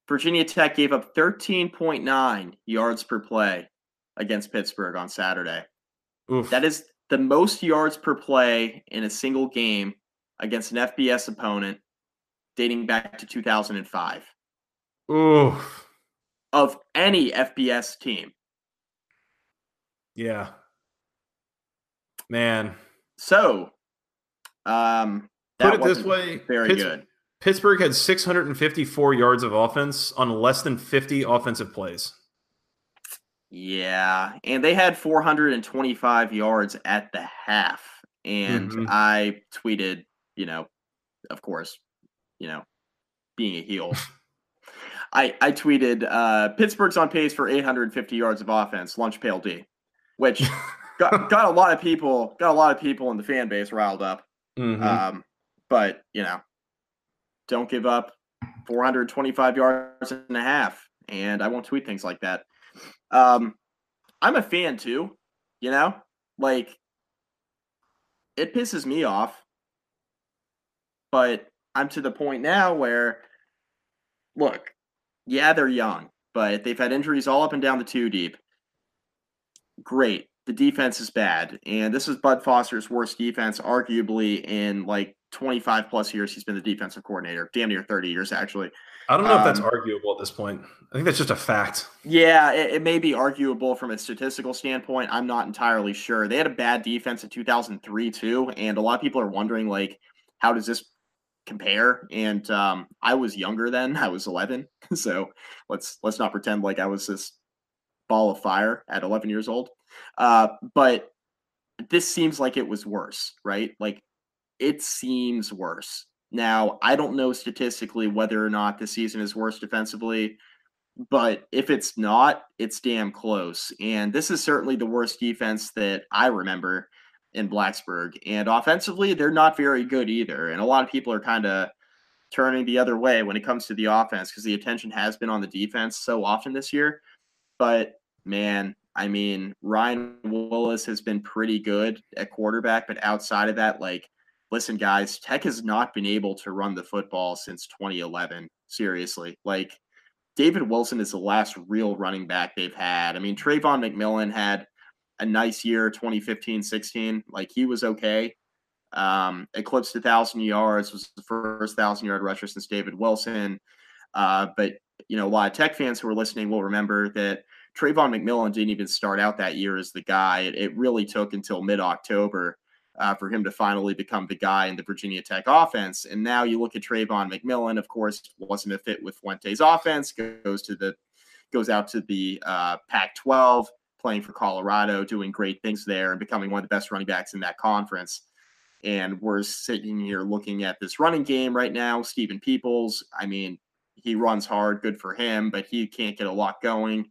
Virginia Tech gave up 13.9 yards per play against Pittsburgh on Saturday. Oof. That is the most yards per play in a single game against an FBS opponent dating back to 2005. Oof. Of any FBS team. Yeah. Man. So, um, put it this way: very Pitts- good. Pittsburgh had 654 yards of offense on less than 50 offensive plays. Yeah, and they had 425 yards at the half. And mm-hmm. I tweeted, you know, of course, you know, being a heel, I, I tweeted uh, Pittsburgh's on pace for 850 yards of offense, lunch pail D, which got, got a lot of people got a lot of people in the fan base riled up. Mm-hmm. Um, but you know, don't give up 425 yards and a half, and I won't tweet things like that. Um, I'm a fan too, you know, like it pisses me off, but I'm to the point now where, look, yeah, they're young, but they've had injuries all up and down the two deep. Great. The defense is bad. And this is Bud Foster's worst defense, arguably, in like 25 plus years. He's been the defensive coordinator, damn near 30 years, actually. I don't know um, if that's um, arguable at this point. I think that's just a fact. Yeah, it, it, may be arguable from a statistical standpoint. I'm not entirely sure. They had a bad defense in 2003 too, and a lot of people are wondering like, how does this compare. And um, I was younger then; I was 11. So let's let's not pretend like I was this ball of fire at 11 years old. Uh, but this seems like it was worse, right? Like it seems worse. Now, I don't know statistically whether or not the season is worse defensively, but if it's not, it's damn close. And this is certainly the worst defense that I remember in Blacksburg. And offensively, they're not very good either. And a lot of people are kind of turning the other way when it comes to the offense because the attention has been on the defense so often this year. But man, I mean, Ryan Willis has been pretty good at quarterback, but outside of that, like, listen, guys, Tech has not been able to run the football since 2011. Seriously. Like, David Wilson is the last real running back they've had. I mean, Travon McMillian had a nice year 2015 16 like he was okay um eclipsed a thousand yards was the first thousand yard rusher since david wilson uh but you know a lot of tech fans who are listening will remember that Travon McMillian didn't even start out that year as the guy. It, it really took until mid October uh, for him to finally become the guy in the Virginia Tech offense. And now you look at Travon McMillian, of course, wasn't a fit with Fuente's offense, goes to the goes out to the uh, Pac 12 playing for Colorado, doing great things there, and becoming one of the best running backs in that conference. And we're sitting here looking at this running game right now. Steven Peoples, I mean, he runs hard, good for him, but he can't get a lot going.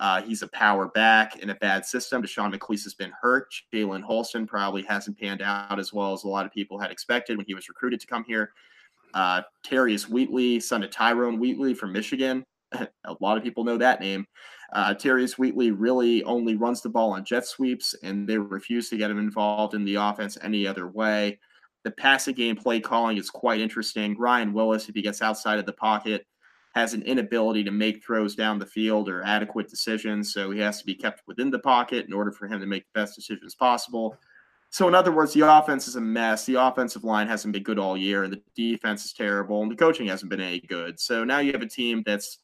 Uh, he's a power back in a bad system. Deshawn McClease has been hurt. Jalen Holston probably hasn't panned out as well as a lot of people had expected when he was recruited to come here. Uh, Terius Wheatley, son of Tyrone Wheatley from Michigan. a lot of people know that name. Uh, Terius Wheatley really only runs the ball on jet sweeps, and they refuse to get him involved in the offense any other way. The passing game play calling is quite interesting. Ryan Willis, if he gets outside of the pocket, has an inability to make throws down the field or adequate decisions. So he has to be kept within the pocket in order for him to make the best decisions possible. So, in other words, the offense is a mess. The offensive line hasn't been good all year, and the defense is terrible, and the coaching hasn't been any good. So now you have a team that's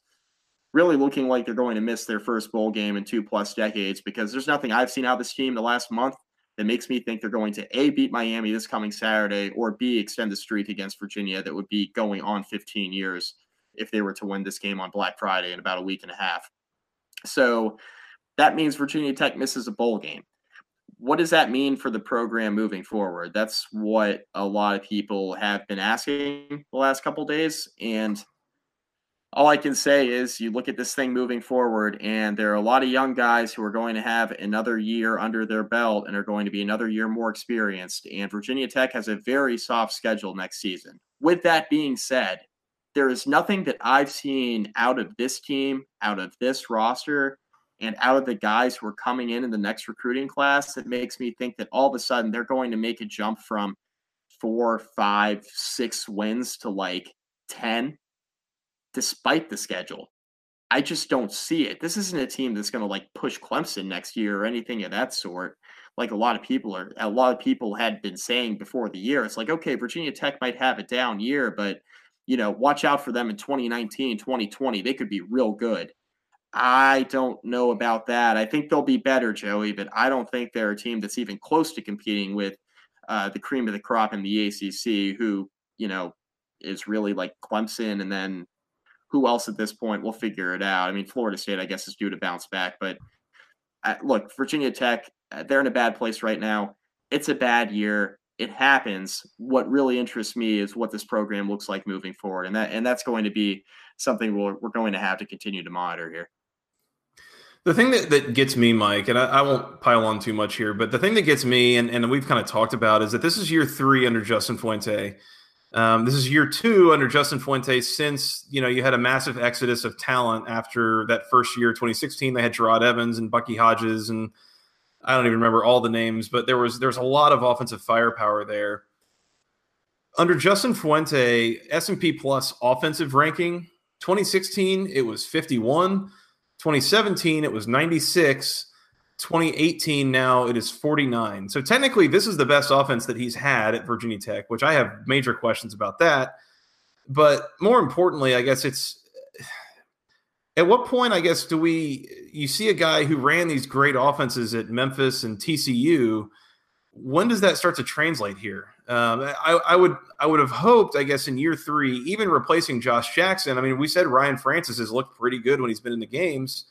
really looking like they're going to miss their first bowl game in two plus decades because there's nothing I've seen out of this team the last month that makes me think they're going to A, beat Miami this coming Saturday, or B, extend the streak against Virginia that would be going on 15 years if they were to win this game on Black Friday in about a week and a half. So that means Virginia Tech misses a bowl game. What does that mean for the program moving forward? That's what a lot of people have been asking the last couple days. And all I can say is you look at this thing moving forward, and there are a lot of young guys who are going to have another year under their belt and are going to be another year more experienced. And Virginia Tech has a very soft schedule next season. With that being said, there is nothing that I've seen out of this team, out of this roster, and out of the guys who are coming in in the next recruiting class that makes me think that all of a sudden they're going to make a jump from four, five, six wins to like 10, despite the schedule. I just don't see it. This isn't a team that's going to like push Clemson next year or anything of that sort. Like a lot of people are, a lot of people had been saying before the year. It's like, okay, Virginia Tech might have a down year, but you know, watch out for them in 2019, 2020. They could be real good. I don't know about that. I think they'll be better, Joey, but I don't think they're a team that's even close to competing with uh, the cream of the crop in the ACC, who, you know, is really like Clemson and then who else at this point? We'll figure it out. I mean, Florida State, I guess, is due to bounce back, but uh, look, Virginia Tech, uh, they're in a bad place right now. It's a bad year it happens. What really interests me is what this program looks like moving forward, and that and that's going to be something we're we're going to have to continue to monitor here. The thing that, that gets me, Mike, and I, I, won't pile on too much here, but the thing that gets me, and, and we've kind of talked about, is that this is year three under Justin Fuente. Um, this is year two under Justin Fuente since you know you had a massive exodus of talent after that first year, 2016. They had Jerod Evans and Bucky Hodges and I don't even remember all the names, but there was there's a lot of offensive firepower there. Under Justin Fuente, S&P Plus offensive ranking, 2016 it was 51, 2017 it was 96, 2018 now it is 49. So technically this is the best offense that he's had at Virginia Tech, which I have major questions about that. But more importantly, I guess it's at what point, I guess, do we you see a guy who ran these great offenses at Memphis and TCU? When does that start to translate here? Um, I, I, would I would have hoped, I guess, in year three, even replacing Josh Jackson. I mean, we said Ryan Francis has looked pretty good when he's been in the games.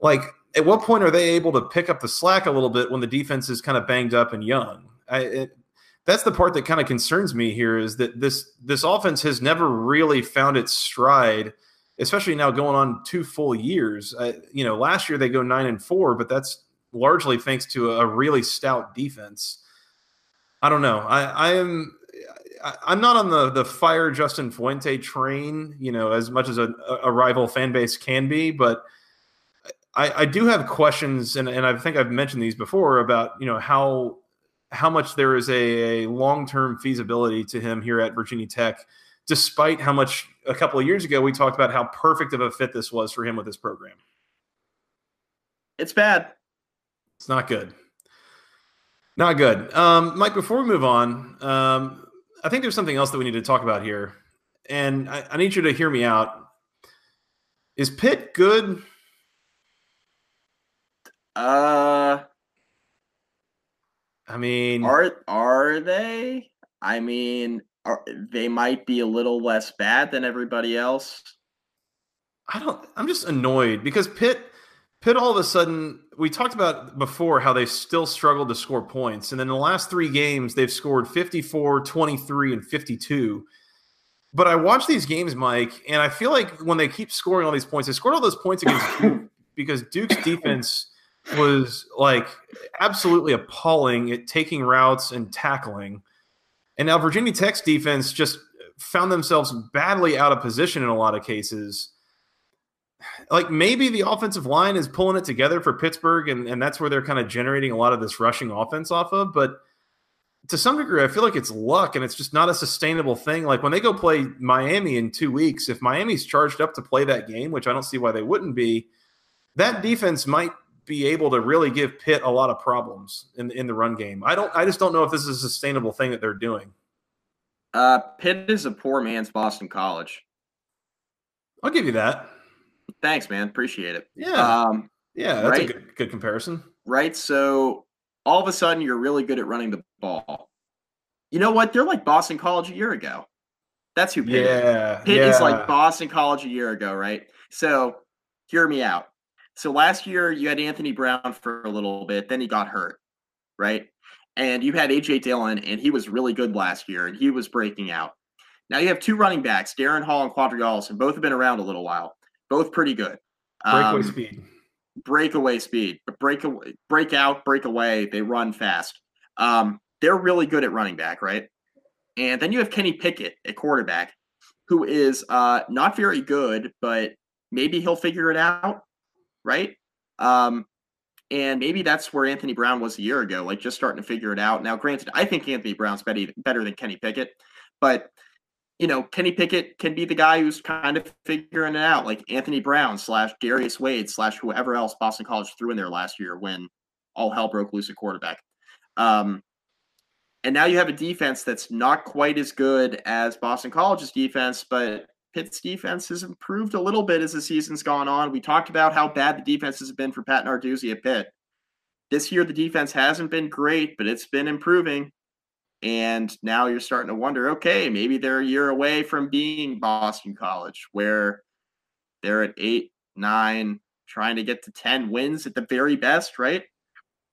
Like, at what point are they able to pick up the slack a little bit when the defense is kind of banged up and young? I, it, that's the part that kind of concerns me here is that this this offense has never really found its stride – especially now going on two full years. Uh, you know, last year they go nine and four, but that's largely thanks to a, really stout defense. I don't know. I, I am. I, am not on the the fire Justin Fuente train, you know, as much as a, a rival fan base can be, but I, I do have questions, and, and I think I've mentioned these before about you know how how much there is a, a long term feasibility to him here at Virginia Tech despite how much a couple of years ago we talked about how perfect of a fit this was for him with this program. It's bad. It's not good. Not good. Um, Mike, before we move on, um, I think there's something else that we need to talk about here. And I, I need you to hear me out. Is Pitt good? Uh, I mean, are are they? I mean, are, they might be a little less bad than everybody else. I don't. I'm just annoyed because Pitt Pitt all of a sudden, we talked about before how they still struggled to score points. And then the last three games, they've scored 54, 23, and 52. But I watch these games, Mike, and I feel like when they keep scoring all these points, they scored all those points against Duke because Duke's defense was like absolutely appalling at taking routes and tackling. And now Virginia Tech's defense just found themselves badly out of position in a lot of cases like maybe the offensive line is pulling it together for Pittsburgh, and, and that's where they're kind of generating a lot of this rushing offense off of. But to some degree, I feel like it's luck and it's just not a sustainable thing. Like when they go play Miami in two weeks, if Miami's charged up to play that game, which I don't see why they wouldn't be, that defense might be able to really give Pitt a lot of problems in in the run game. I don't I just don't know if this is a sustainable thing that they're doing. Uh Pitt is a poor man's Boston College. I'll give you that. Thanks, man. Appreciate it. Yeah. Um, yeah, that's right? a good, good comparison. Right. So all of a sudden, you're really good at running the ball. You know what? They're like Boston College a year ago. That's who Pitt yeah, is. Pitt yeah. is like Boston College a year ago, right? So hear me out. So last year you had Anthony Brown for a little bit, then he got hurt, right? And you had AJ Dillon, and he was really good last year, and he was breaking out. Now you have two running backs, Darrin Hall and Qadree Ollison, both have been around a little while both pretty good. Breakaway um, speed. Breakaway speed. Break away, break out, break away. They run fast. Um, they're really good at running back, right? And then you have Kenny Pickett at quarterback, who is uh, not very good, but maybe he'll figure it out, right? Um, and maybe that's where Anthony Brown was a year ago, like just starting to figure it out. Now, granted, I think Anthony Brown's better, than Kenny Pickett, but you know, Kenny Pickett can be the guy who's kind of figuring it out, like Anthony Brown slash Darius Wade slash whoever else Boston College threw in there last year when all hell broke loose at quarterback. Um, and now you have a defense that's not quite as good as Boston College's defense, but Pitt's defense has improved a little bit as the season's gone on. We talked about how bad the defense has been for Pat Narduzzi at Pitt. This year, the defense hasn't been great, but it's been improving. And now you're starting to wonder okay, maybe they're a year away from being Boston College, where they're at eight, nine, trying to get to 10 wins at the very best, right?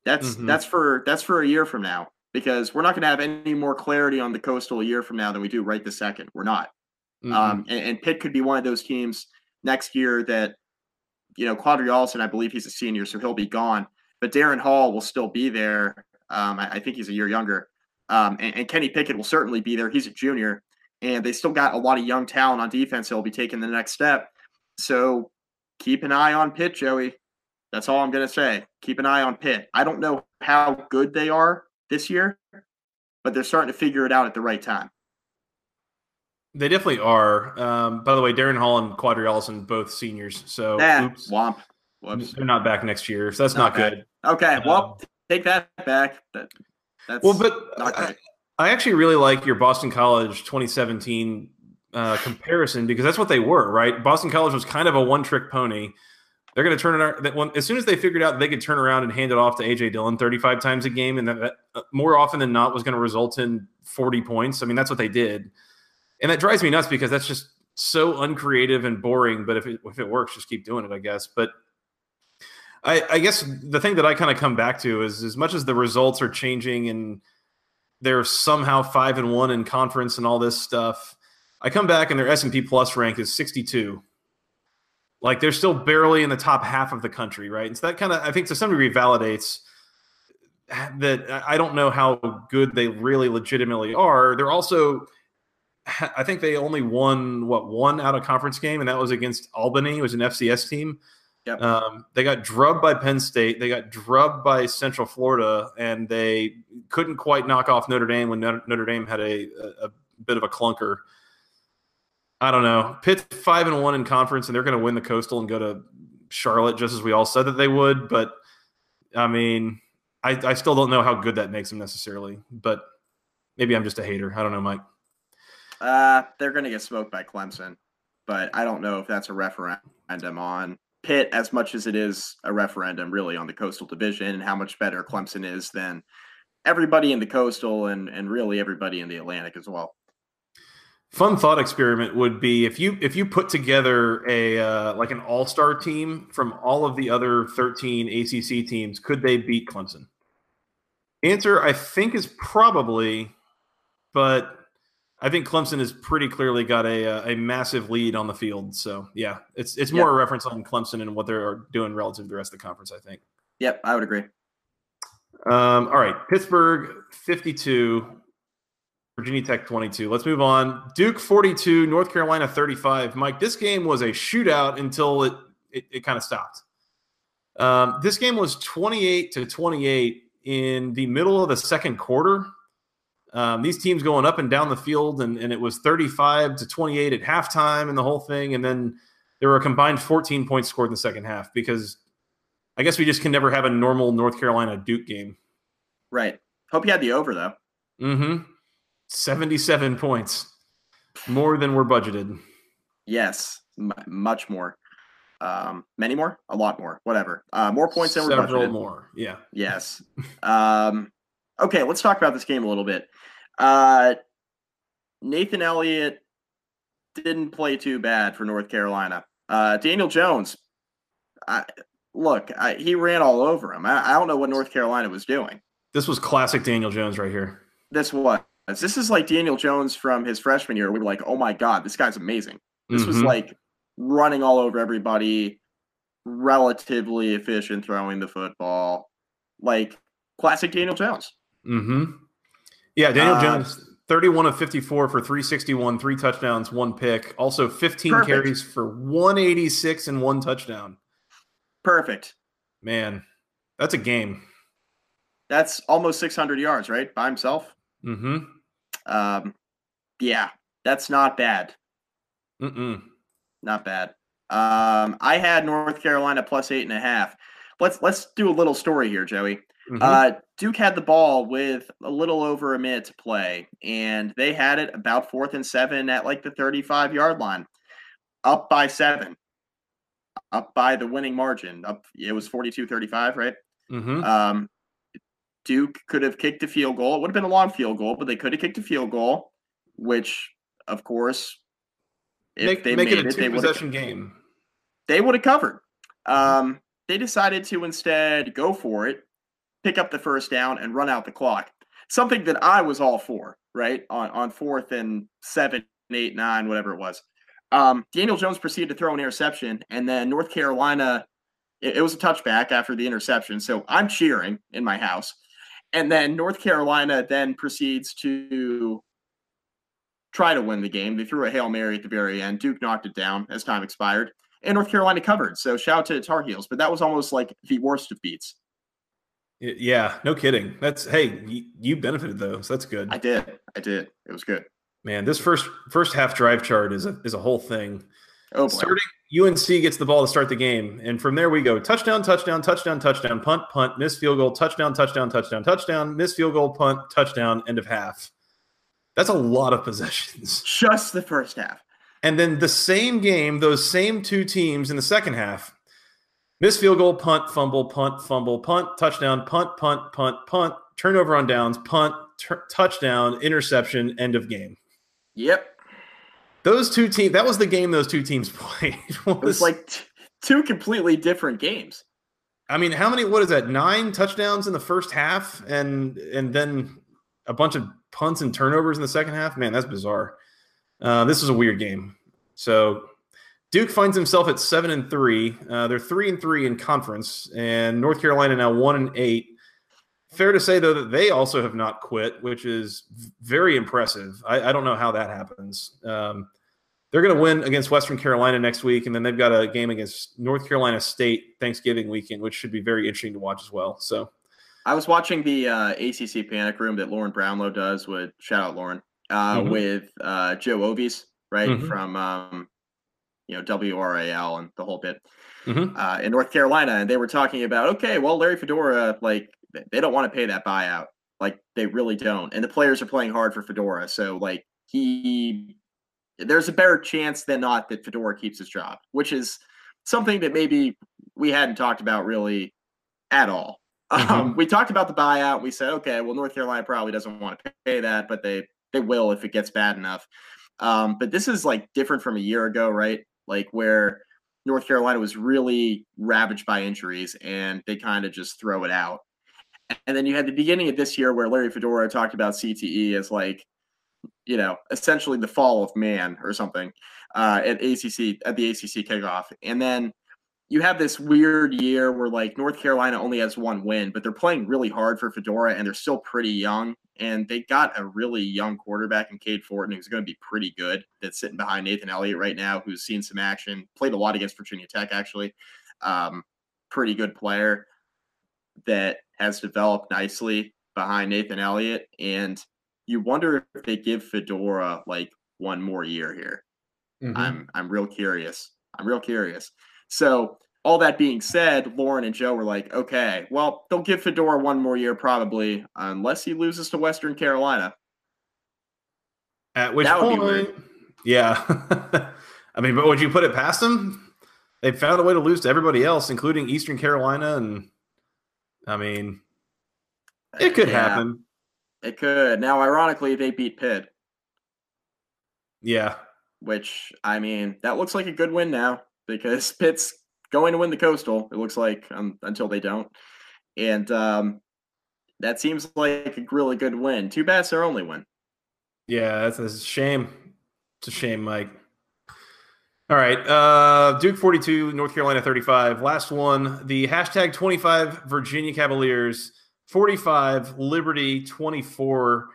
That's mm-hmm. that's for that's for a year from now because we're not going to have any more clarity on the coastal a year from now than we do right this second. We're not. Mm-hmm. Um, and, and, Pitt could be one of those teams next year that, you know, Qadree Ollison, I believe he's a senior, so he'll be gone. But Darrin Hall will still be there. Um, I, I, think he's a year younger. Um, and, and, Kenny Pickett will certainly be there. He's a junior, and they still got a lot of young talent on defense that'll be taking the next step. So keep an eye on Pitt, Joey. That's all I'm going to say. Keep an eye on Pitt. I don't know how good they are this year, but they're starting to figure it out at the right time. They definitely are. Um, by the way, Darrin Hall and Qadree Ollison, both seniors. So nah, oops. Womp. Whoops. They're not back next year. So that's not, not good. Okay. Well, um, take that back. That's well, but I, I, actually really like your Boston College 2017 uh, comparison because that's what they were, right? Boston College was kind of a one-trick pony. They're going to turn it around. As soon as they figured out they could turn around and hand it off to AJ Dillon 35 times a game, and that, that uh, more often than not was going to result in 40 points. I mean, that's what they did, and that drives me nuts because that's just so uncreative and boring. But if it, if it works, just keep doing it, I guess. But I, I guess the thing that I kind of come back to is as much as the results are changing and they're somehow five and one in conference and all this stuff, I come back and their S and P Plus rank is 62. Like they're still barely in the top half of the country, right? And so that kind of I think to some degree validates that I don't know how good they really legitimately are. They're also I think they only won what one out of conference game, and that was against Albany. It was an FCS team. Yep. Um, they got drubbed by Penn State. They got drubbed by Central Florida, and they couldn't quite knock off Notre Dame when Notre Dame had a, a, a bit of a clunker. I don't know. Pitt's five and one in conference, and they're going to win the Coastal and go to Charlotte, just as we all said that they would. But I mean, I, I still don't know how good that makes them necessarily. But maybe I'm just a hater. I don't know, Mike. Uh, they're going to get smoked by Clemson, but I don't know if that's a referendum on Pitt as much as it is a referendum really on the coastal division and how much better Clemson is than everybody in the coastal and and really everybody in the Atlantic as well. Fun thought experiment would be if you if you put together a uh, like an all star team from all of the other thirteen ACC teams, could they beat Clemson? Answer I think is probably, but I think Clemson has pretty clearly got a uh, a massive lead on the field. So yeah, it's it's more yep. a reference on Clemson and what they're doing relative to the rest of the conference. I think. Yep, I would agree. Um, all right, Pittsburgh fifty two, Virginia Tech twenty two. Let's move on. Duke forty two, North Carolina thirty five. Mike, this game was a shootout until it it, it kind of stopped. Um, this game was twenty eight to twenty eight in the middle of the second quarter. Um, these teams going up and down the field, and, and it was 35 to 28 at halftime and the whole thing. And then there were a combined 14 points scored in the second half because I guess we just can never have a normal North Carolina Duke game. Right. Hope you had the over, though. Mm hmm. 77 points, more than we're budgeted. Yes, m- much more. Um, many more, a lot more, whatever. Uh, more points than we're budgeted. Several more, yeah. Yes. um, okay, let's talk about this game a little bit. Uh, Nathan Elliott didn't play too bad for North Carolina. Uh, Daniel Jones, I, look, I, he ran all over him. I, I, don't know what North Carolina was doing. This was classic Daniel Jones right here. This was. This is like Daniel Jones from his freshman year. We were like, oh my God, this guy's amazing. This mm-hmm. was like running all over everybody, relatively efficient throwing the football. Like classic Daniel Jones. Mm-hmm. Yeah, Daniel uh, Jones, 31 of 54 for 361, three touchdowns, one pick. Also 15 perfect. carries for 186 and one touchdown. Perfect. Man, that's a game. That's almost 600 yards, right? By himself. Mm-hmm. Um, yeah, that's not bad. Mm-mm. Not bad. Um, I had North Carolina plus eight and a half. Let's let's do a little story here, Joey. Mm-hmm. Uh, Duke had the ball with a little over a minute to play, and they had it about fourth and seven at like the 35 yard line, up by seven, up by the winning margin. Up, it was 42 35, right? Mm-hmm. Um, Duke could have kicked a field goal. It would have been a long field goal, but they could have kicked a field goal, which, of course, if make, they make made it a two it, possession game. They would have covered. Um, they decided to instead go for it pick up the first down and run out the clock. Something that I was all for, right? On on fourth and seven, eight, nine, whatever it was. Um, Daniel Jones proceeded to throw an interception, and then North Carolina, it, it was a touchback after the interception. So I'm cheering in my house. And then North Carolina then proceeds to try to win the game. They threw a Hail Mary at the very end. Duke knocked it down as time expired. And North Carolina covered. So shout out to Tar Heels. But that was almost like the worst of beats. Yeah, no kidding. That's hey, you, benefited though, so that's good. I did. I did. It was good. Man, this first first half drive chart is a is a whole thing. Oh, boy. starting UNC gets the ball to start the game, and from there we go touchdown, touchdown, touchdown, touchdown, punt, punt, miss field goal, touchdown, touchdown, touchdown, touchdown, miss field goal, punt, touchdown, end of half. That's a lot of possessions. Just the first half. And then the same game, those same two teams in the second half Miss field goal, punt, fumble, punt, fumble, punt, touchdown, punt, punt, punt, punt, turnover on downs, punt, touchdown, interception, end of game. Yep. Those two teams, that was the game those two teams played. was, it was like t- two completely different games. I mean, how many, what is that, nine touchdowns in the first half and and then a bunch of punts and turnovers in the second half? Man, that's bizarre. Uh, this was a weird game. So Duke finds himself at seven and three. Uh, they're three and three in conference, and North Carolina now one and eight. Fair to say though that they also have not quit, which is very impressive. I, I don't know how that happens. Um, they're going to win against Western Carolina next week, and then they've got a game against North Carolina State Thanksgiving weekend, which should be very interesting to watch as well. So, I was watching the uh, ACC Panic Room that Lauren Brownlow does with shout out Lauren uh, mm-hmm. with uh, Joe Ovies, right mm-hmm. from um, you know WRAL and the whole bit mm-hmm. uh, in North Carolina, and they were talking about okay, well Larry Fedora like they don't want to pay that buyout, like they really don't, and the players are playing hard for Fedora, so like he there's a better chance than not that Fedora keeps his job, which is something that maybe we hadn't talked about really at all. Mm-hmm. Um, we talked about the buyout. We said, okay, well, North Carolina probably doesn't want to pay that, but they they will if it gets bad enough. Um, but this is like different from a year ago, right? Like where North Carolina was really ravaged by injuries and they kind of just throw it out. And then you had the beginning of this year where Larry Fedora talked about CTE as like, you know, essentially the fall of man or something uh, at ACC at the ACC kickoff. And then you have this weird year where like North Carolina only has one win, but they're playing really hard for Fedora and they're still pretty young. And they got a really young quarterback in Cade Fortin who's going to be pretty good. That's sitting behind Nathan Elliott right now, who's seen some action, played a lot against Virginia Tech actually. Um, pretty good player that has developed nicely behind Nathan Elliott. And you wonder if they give Fedora like one more year here. Mm-hmm. I'm I'm real curious. I'm real curious. So all that being said, Lauren and Joe were like, okay, well, they'll give Fedora one more year probably, unless he loses to Western Carolina. At which point, yeah. I mean, but would you put it past them? They found a way to lose to everybody else, including Eastern Carolina, and I mean, it could yeah, happen. It could. Now, ironically, they beat Pitt. Yeah. Which I mean, that looks like a good win now because Pitt's going to win the Coastal. It looks like um, until they don't, and um, that seems like a really good win. Too bad their only win. Yeah, that's a shame. It's a shame, Mike. All right, uh, Duke forty-two, North Carolina thirty-five. Last one, the hashtag twenty-five Virginia Cavaliers forty-five, Liberty twenty-four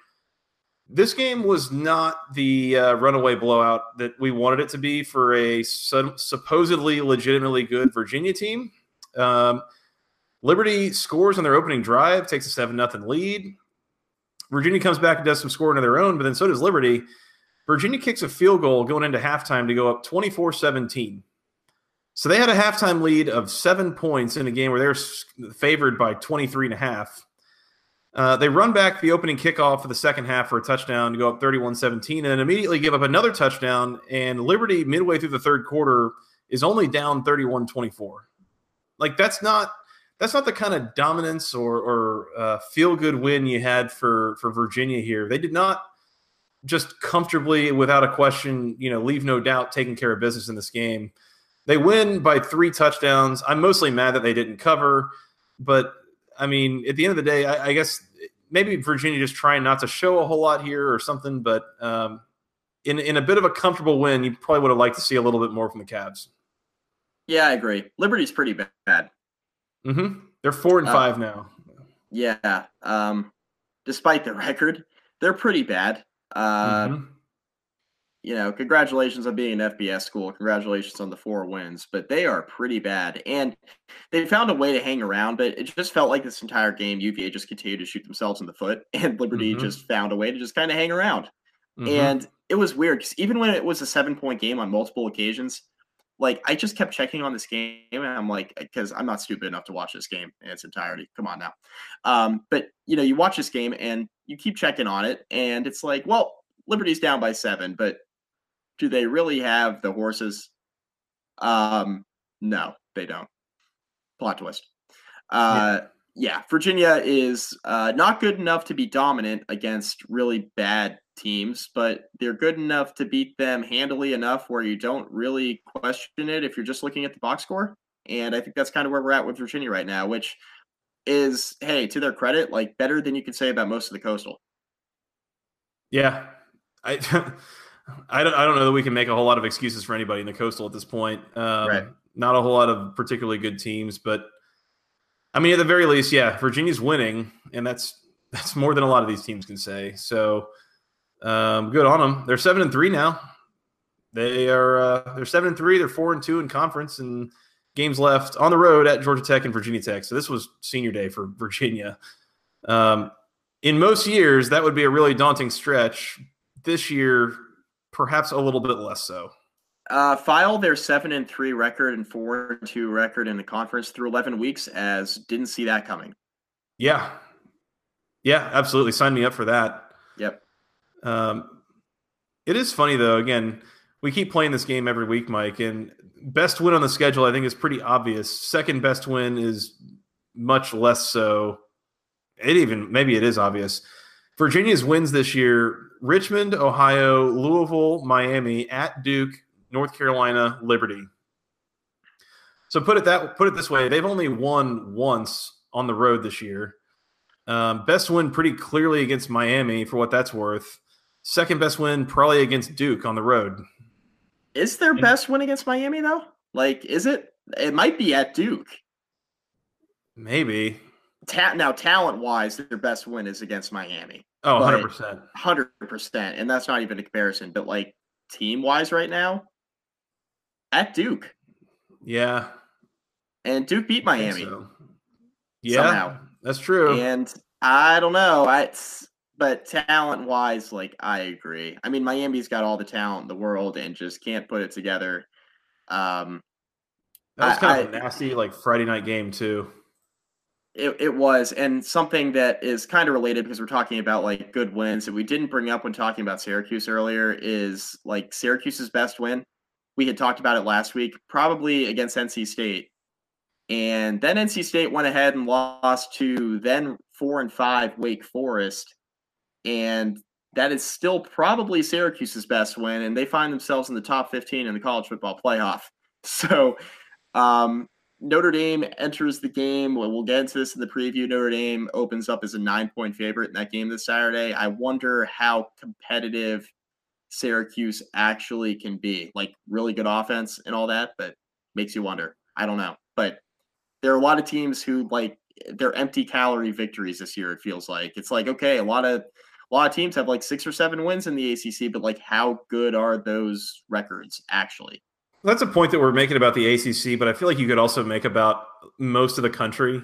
this game was not the uh, runaway blowout that we wanted it to be for a su- supposedly legitimately good Virginia team. Um, Liberty scores on their opening drive, takes a 7 0 lead. Virginia comes back and does some scoring of their own, but then so does Liberty. Virginia kicks a field goal going into halftime to go up 24 17. So they had a halftime lead of seven points in a game where they're favored by 23 and a half. Uh, they run back the opening kickoff for the second half for a touchdown to go up 31 17 and then immediately give up another touchdown. And Liberty, midway through the third quarter, is only down 31 24. Like, that's not. That's not the kind of dominance or, or uh, feel good win you had for, for Virginia here. They did not just comfortably, without a question, you know, leave no doubt taking care of business in this game. They win by three touchdowns. I'm mostly mad that they didn't cover, but I mean, at the end of the day, I, I, guess maybe Virginia just trying not to show a whole lot here or something. But um, in in a bit of a comfortable win, you probably would have liked to see a little bit more from the Cavs. Yeah, I agree. Liberty's pretty bad. Mm-hmm. They're four and uh, five now. Yeah. Um, despite the record, they're pretty bad. Uh, mm-hmm you know, congratulations on being an FBS school. Congratulations on the four wins, but they are pretty bad. And they found a way to hang around, but it just felt like this entire game, UVA just continued to shoot themselves in the foot, and Liberty mm-hmm. just found a way to just kind of hang around. Mm-hmm. And it was weird because even when it was a seven point game on multiple occasions, like I just kept checking on this game, and I'm like, because I'm not stupid enough to watch this game in its entirety. Come on now. Um, but you know, you watch this game and you keep checking on it, and it's like, well, Liberty's down by seven, but do they really have the horses? Um, no, they don't. Plot twist. Uh, yeah. yeah, Virginia is uh, not good enough to be dominant against really bad teams, but they're good enough to beat them handily enough where you don't really question it if you're just looking at the box score. And I think that's kind of where we're at with Virginia right now, which is, hey, to their credit, like better than you could say about most of the coastal. Yeah. I I don't, I don't know that we can make a whole lot of excuses for anybody in the coastal at this point. Um, right. Not a whole lot of particularly good teams, but I mean, at the very least, yeah, Virginia's winning, and that's that's more than a lot of these teams can say. So, um, good on them. They're seven and three now. They are uh, they're seven and three. They're four and two in conference, and games left on the road at Georgia Tech and Virginia Tech. So this was senior day for Virginia. Um, in most years, that would be a really daunting stretch. This year, perhaps a little bit less so. Uh, file their seven and three record and four and two record in the conference through eleven weeks as didn't see that coming. Yeah, yeah, absolutely. Sign me up for that. Yep. Um, it is funny though. Again, we keep playing this game every week, Mike, and best win on the schedule I think is pretty obvious. Second best win is much less so. It even maybe it is obvious. Virginia's wins this year Richmond, Ohio, Louisville, Miami, at Duke, North Carolina, Liberty. So put it that put it this way, they've only won once on the road this year. Um, best win pretty clearly against Miami for what that's worth. Second best win probably against Duke on the road. Is their and, best win against Miami though? Like, is it? It might be at Duke. Maybe. Ta- now, talent wise, their best win is against Miami. Oh, 100%. 100%. And that's not even a comparison. But like team wise right now, at Duke. Yeah. And Duke beat Miami. So. Yeah. Somehow. That's true. And I don't know. I, but talent wise, like I agree. I mean, Miami's got all the talent in the world and just can't put it together. Um, that was kind I, of a nasty, like Friday night game too. It, it was, and something that is kind of related because we're talking about like good wins that we didn't bring up when talking about Syracuse earlier is like Syracuse's best win. We had talked about it last week, probably against NC State. And then NC State went ahead and lost to then four and five Wake Forest. And that is still probably Syracuse's best win. And they find themselves in the top 15 in the college football playoff. So um, Notre Dame enters the game. We'll get into this in the preview. Notre Dame opens up as a nine point favorite in that game this Saturday. I wonder how competitive Syracuse actually can be. Like, really good offense and all that, but makes you wonder. I don't know. But there are a lot of teams who like they're empty calorie victories this year. It feels like it's like okay, a lot of a lot of teams have like six or seven wins in the ACC, but like how good are those records actually? That's a point that we're making about the ACC, but I feel like you could also make about most of the country.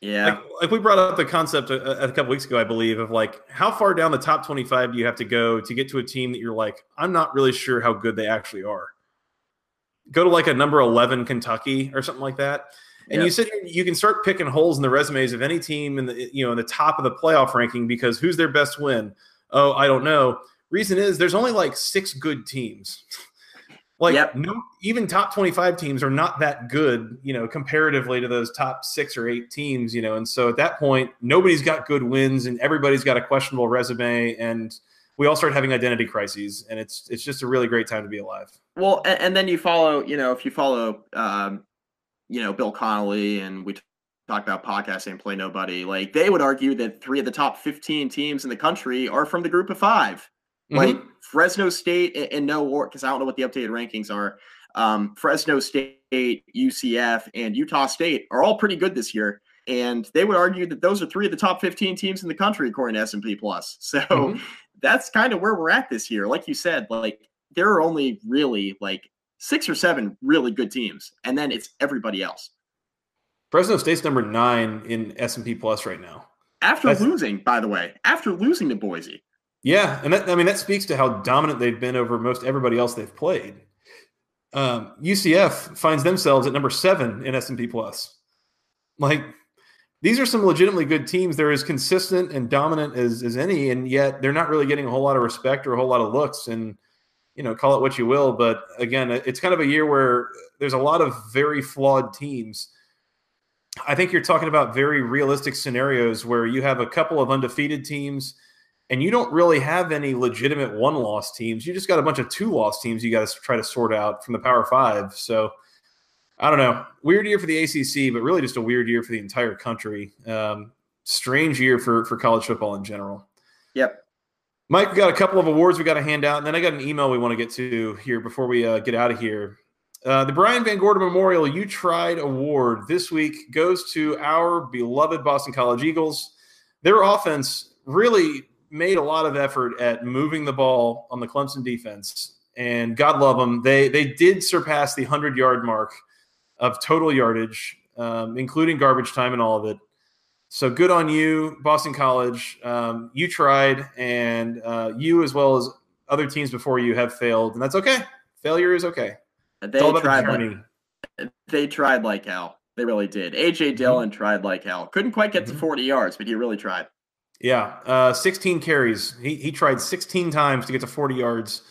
Yeah, like, like we brought up the concept a, a couple weeks ago, I believe, of like how far down the top twenty-five do you have to go to get to a team that you're like, I'm not really sure how good they actually are. Go to like a number eleven Kentucky or something like that. And yep. you said you can start picking holes in the resumes of any team in the you know in the top of the playoff ranking because who's their best win? Oh, I don't know. Reason is there's only like six good teams. like yep. no even top 25 teams are not that good, you know, comparatively to those top 6 or 8 teams, you know. And so at that point, nobody's got good wins and everybody's got a questionable resume and we all start having identity crises and it's it's just a really great time to be alive. Well, and, and then you follow, you know, if you follow um you know, Bill Connelly and we talk about podcasting, play nobody. Like they would argue that three of the top 15 teams in the country are from the group of 5 mm-hmm. Like Fresno State and, and no or because I don't know what the updated rankings are. Um, Fresno State, UCF, and Utah State are all pretty good this year. And they would argue that those are three of the top 15 teams in the country, according to S&P Plus. So mm-hmm. that's kind of where we're at this year. Like you said, like there are only really like six or seven really good teams, and then it's everybody else. Fresno State's number nine in S and P Plus right now. After That's, losing, by the way, after losing to Boise. Yeah, and that, I mean that speaks to how dominant they've been over most everybody else they've played. Um, UCF finds themselves at number seven in S and P Plus. Like these are some legitimately good teams. They're as consistent and dominant as, as any, and yet they're not really getting a whole lot of respect or a whole lot of looks. And you know, call it what you will. But again, it's kind of a year where there's a lot of very flawed teams. I think you're talking about very realistic scenarios where you have a couple of undefeated teams and you don't really have any legitimate one loss teams. You just got a bunch of two loss teams you got to try to sort out from the Power Five. So I don't know. Weird year for the ACC, but really just a weird year for the entire country. Um, strange year for, for college football in general. Yep. Mike, we got a couple of awards we got to hand out, and then I got an email we want to get to here before we uh, get out of here. Uh, the Brian VanGorder Memorial You Tried Award this week goes to our beloved Boston College Eagles. Their offense really made a lot of effort at moving the ball on the Clemson defense, and God love them, they they did surpass the hundred yard mark of total yardage, um, including garbage time and all of it. So good on you, Boston College. Um, you tried, and uh, you as well as other teams before you have failed, and that's okay. Failure is okay. They tried. The like, they tried like hell. They really did. AJ. Dillon mm-hmm. tried like hell. Couldn't quite get mm-hmm. to 40 yards, but he really tried. Yeah, uh, 16 carries. He he tried 16 times to get to 40 yards.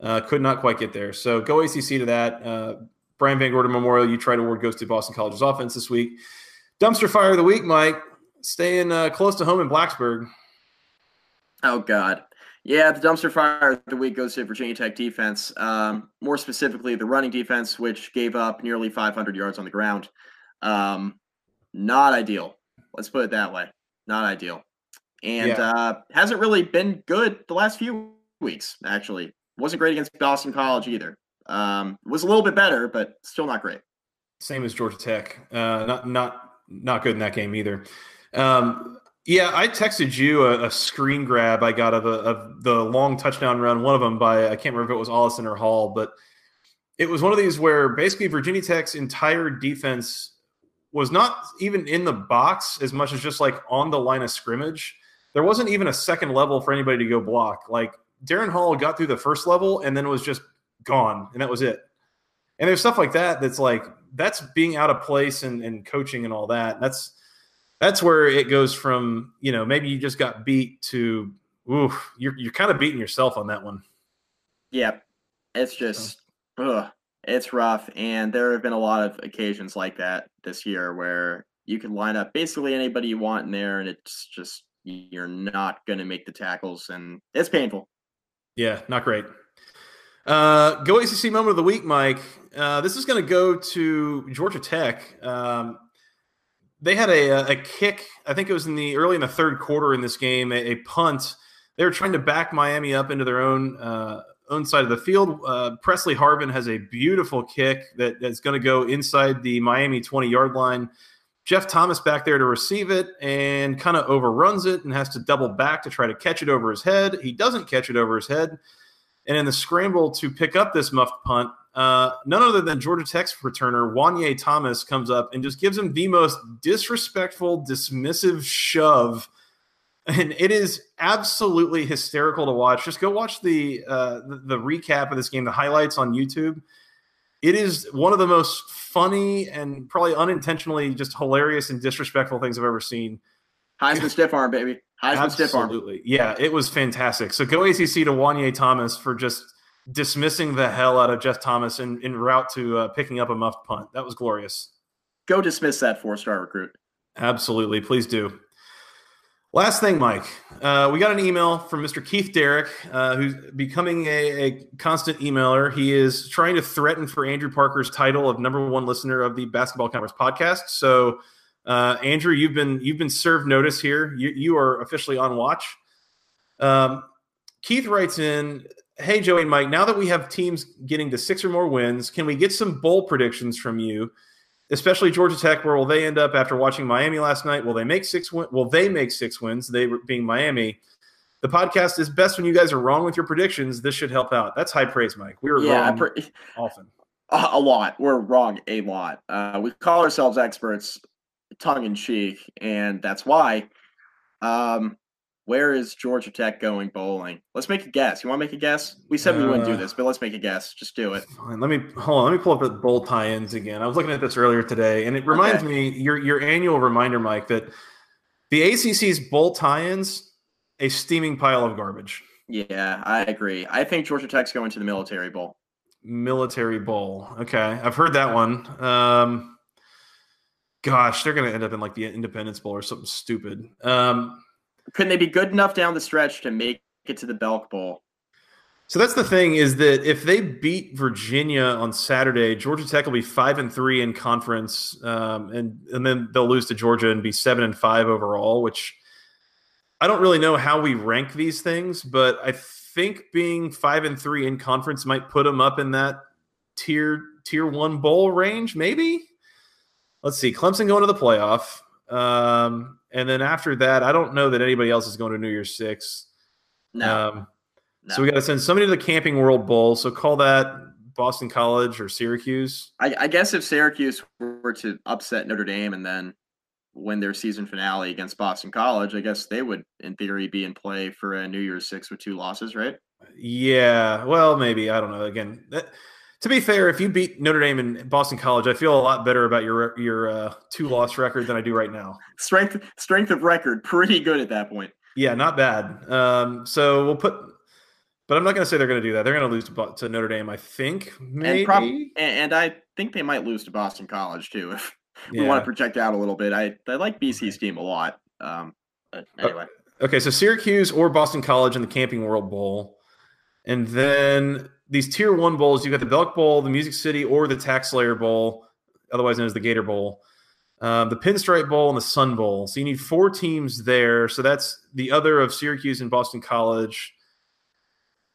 Uh, could not quite get there. So go ACC to that. Uh, Brian VanGorder Memorial. You tried award goes to Boston College's offense this week. Dumpster fire of the week, Mike staying uh, close to home in Blacksburg. Oh God, Yeah, the dumpster fire of the week goes to Virginia Tech defense. Um, more specifically, the running defense, which gave up nearly 500 yards on the ground. Um, not ideal. Let's put it that way. Not ideal. And yeah. uh, hasn't really been good the last few weeks, actually. Wasn't great against Boston College either. Um, was a little bit better, but still not great. Same as Georgia Tech. Uh, not not not good in that game either. Um, yeah, I texted you a, a, screen grab I got of, a, of the long touchdown run. One of them by I can't remember if it was Ollison or Hall, but it was one of these where basically Virginia Tech's entire defense was not even in the box as much as just like on the line of scrimmage. There wasn't even a second level for anybody to go block. Like Darrin Hall got through the first level and then was just gone, and that was it. And there's stuff like that that's like that's being out of place and, and coaching and all that. That's that's where it goes from you know maybe you just got beat to oof you're you're kind of beating yourself on that one. Yeah, it's just ugh, it's rough, and there have been a lot of occasions like that this year where you can line up basically anybody you want in there, and it's just you're not going to make the tackles, and it's painful. Yeah, not great. Uh, go ACC moment of the week, Mike. Uh, this is going to go to Georgia Tech. Um, they had a, a kick. I think it was in the early in the third quarter in this game, a, a punt. They were trying to back Miami up into their own uh, own side of the field. Uh, Pressley Harvin has a beautiful kick that, that's going to go inside the Miami 20 yard line. Jeff Thomas back there to receive it and kind of overruns it and has to double back to try to catch it over his head. He doesn't catch it over his head. And in the scramble to pick up this muffed punt, uh, none other than Georgia Tech's returner, Juanyeh Thomas, comes up and just gives him the most disrespectful, dismissive shove. And it is absolutely hysterical to watch. Just go watch the, uh, the recap of this game, the highlights on YouTube. It is one of the most funny and probably unintentionally just hilarious and disrespectful things I've ever seen. Heisman stiff arm, baby. Heisman Absolutely. stiff arm. Absolutely. Yeah, it was fantastic. So go ACC to Juanyeh Thomas for just – dismissing the hell out of Jeff Thomas in, in route to uh, picking up a muffed punt. That was glorious. Go dismiss that four star recruit. Absolutely. Please do. Last thing, Mike. Uh, we got an email from Mr. Keith Derrick, uh, who's becoming a, a, constant emailer. He is trying to threaten for Andrew Parker's title of number one listener of the Basketball Conference podcast. So, uh, Andrew, you've been you've been served notice here. You, you are officially on watch. Um, Keith writes in hey, Joey and Mike, now that we have teams getting to six or more wins, can we get some bowl predictions from you? Especially Georgia Tech, where will they end up after watching Miami last night? Will they make six? Win- will they make six wins? They being Miami. The podcast is best when you guys are wrong with your predictions. This should help out. That's high praise, Mike. We were yeah, wrong pre- often. A lot. We're wrong a lot. Uh, we call ourselves experts, tongue in cheek, and that's why. Um, where is Georgia Tech going bowling? Let's make a guess. You want to make a guess? We said we wouldn't do uh, this, but let's make a guess. Just do it. Fine. Let me hold on. Let me pull up the bowl tie-ins again. I was looking at this earlier today, and it reminds okay. me your your annual reminder, Mike, that the ACC's bowl tie-ins a steaming pile of garbage. Yeah, I agree. I think Georgia Tech's going to the Military Bowl. Military Bowl. Okay, I've heard that one. Um, gosh, they're going to end up in like the Independence Bowl or something stupid. Um, couldn't they be good enough down the stretch to make it to the Belk Bowl? So that's the thing is that if they beat Virginia on Saturday, Georgia Tech will be five and three in conference, um, and and then they'll lose to Georgia and be seven and five overall. Which I don't really know how we rank these things, but I think being five and three in conference might put them up in that tier tier one bowl range, maybe. Let's see, Clemson going to the playoff. Um, and then after that, I don't know that anybody else is going to New Year's Six. No. Um, no. So we got to send somebody to the Camping World Bowl. So call that Boston College or Syracuse. I, I guess if Syracuse were to upset Notre Dame and then win their season finale against Boston College, I guess they would, in theory, be in play for a New Year's Six with two losses, right? Yeah. Well, maybe. I don't know. Again, that, to be fair, if you beat Notre Dame and Boston College, I feel a lot better about your your uh, two loss record than I do right now. Strength strength of record, pretty good at that point. Yeah, not bad. Um, so we'll put, but I'm not going to say they're going to do that. They're going to lose to, to, Notre Dame, I think. Maybe, and, prob- and, I think they might lose to Boston College too. If we yeah. want to project out a little bit, I I like BC's team a lot. Um, but anyway. Okay, so Syracuse or Boston College in the Camping World Bowl. And then these tier one bowls, you've got the Belk Bowl, the Music City, or the TaxSlayer Bowl, otherwise known as the Gator Bowl, um, the Pinstripe Bowl, and the Sun Bowl. So you need four teams there. So that's the other of Syracuse and Boston College.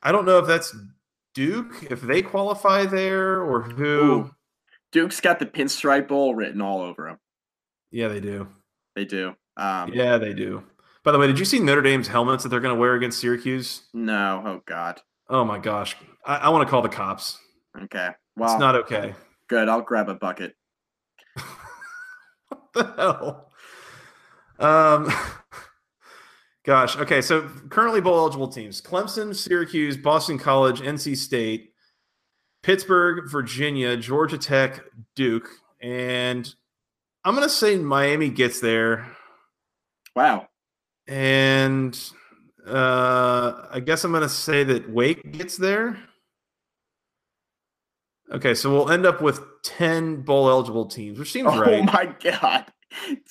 I don't know if that's Duke, if they qualify there, or who. Ooh. Duke's got the Pinstripe Bowl written all over them. Yeah, they do. They do. Um, yeah, they do. By the way, did you see Notre Dame's helmets that they're going to wear against Syracuse? No. Oh God. Oh my gosh. I, I want to call the cops. Okay. Well, it's not okay. Good. I'll grab a bucket. what the hell? Um. Gosh. Okay. So currently bowl eligible teams: Clemson, Syracuse, Boston College, NC State, Pittsburgh, Virginia, Georgia Tech, Duke, and I'm going to say Miami gets there. Wow. And uh, I guess I'm going to say that Wake gets there. Okay, so we'll end up with 10 bowl eligible teams, which seems oh right. Oh my god.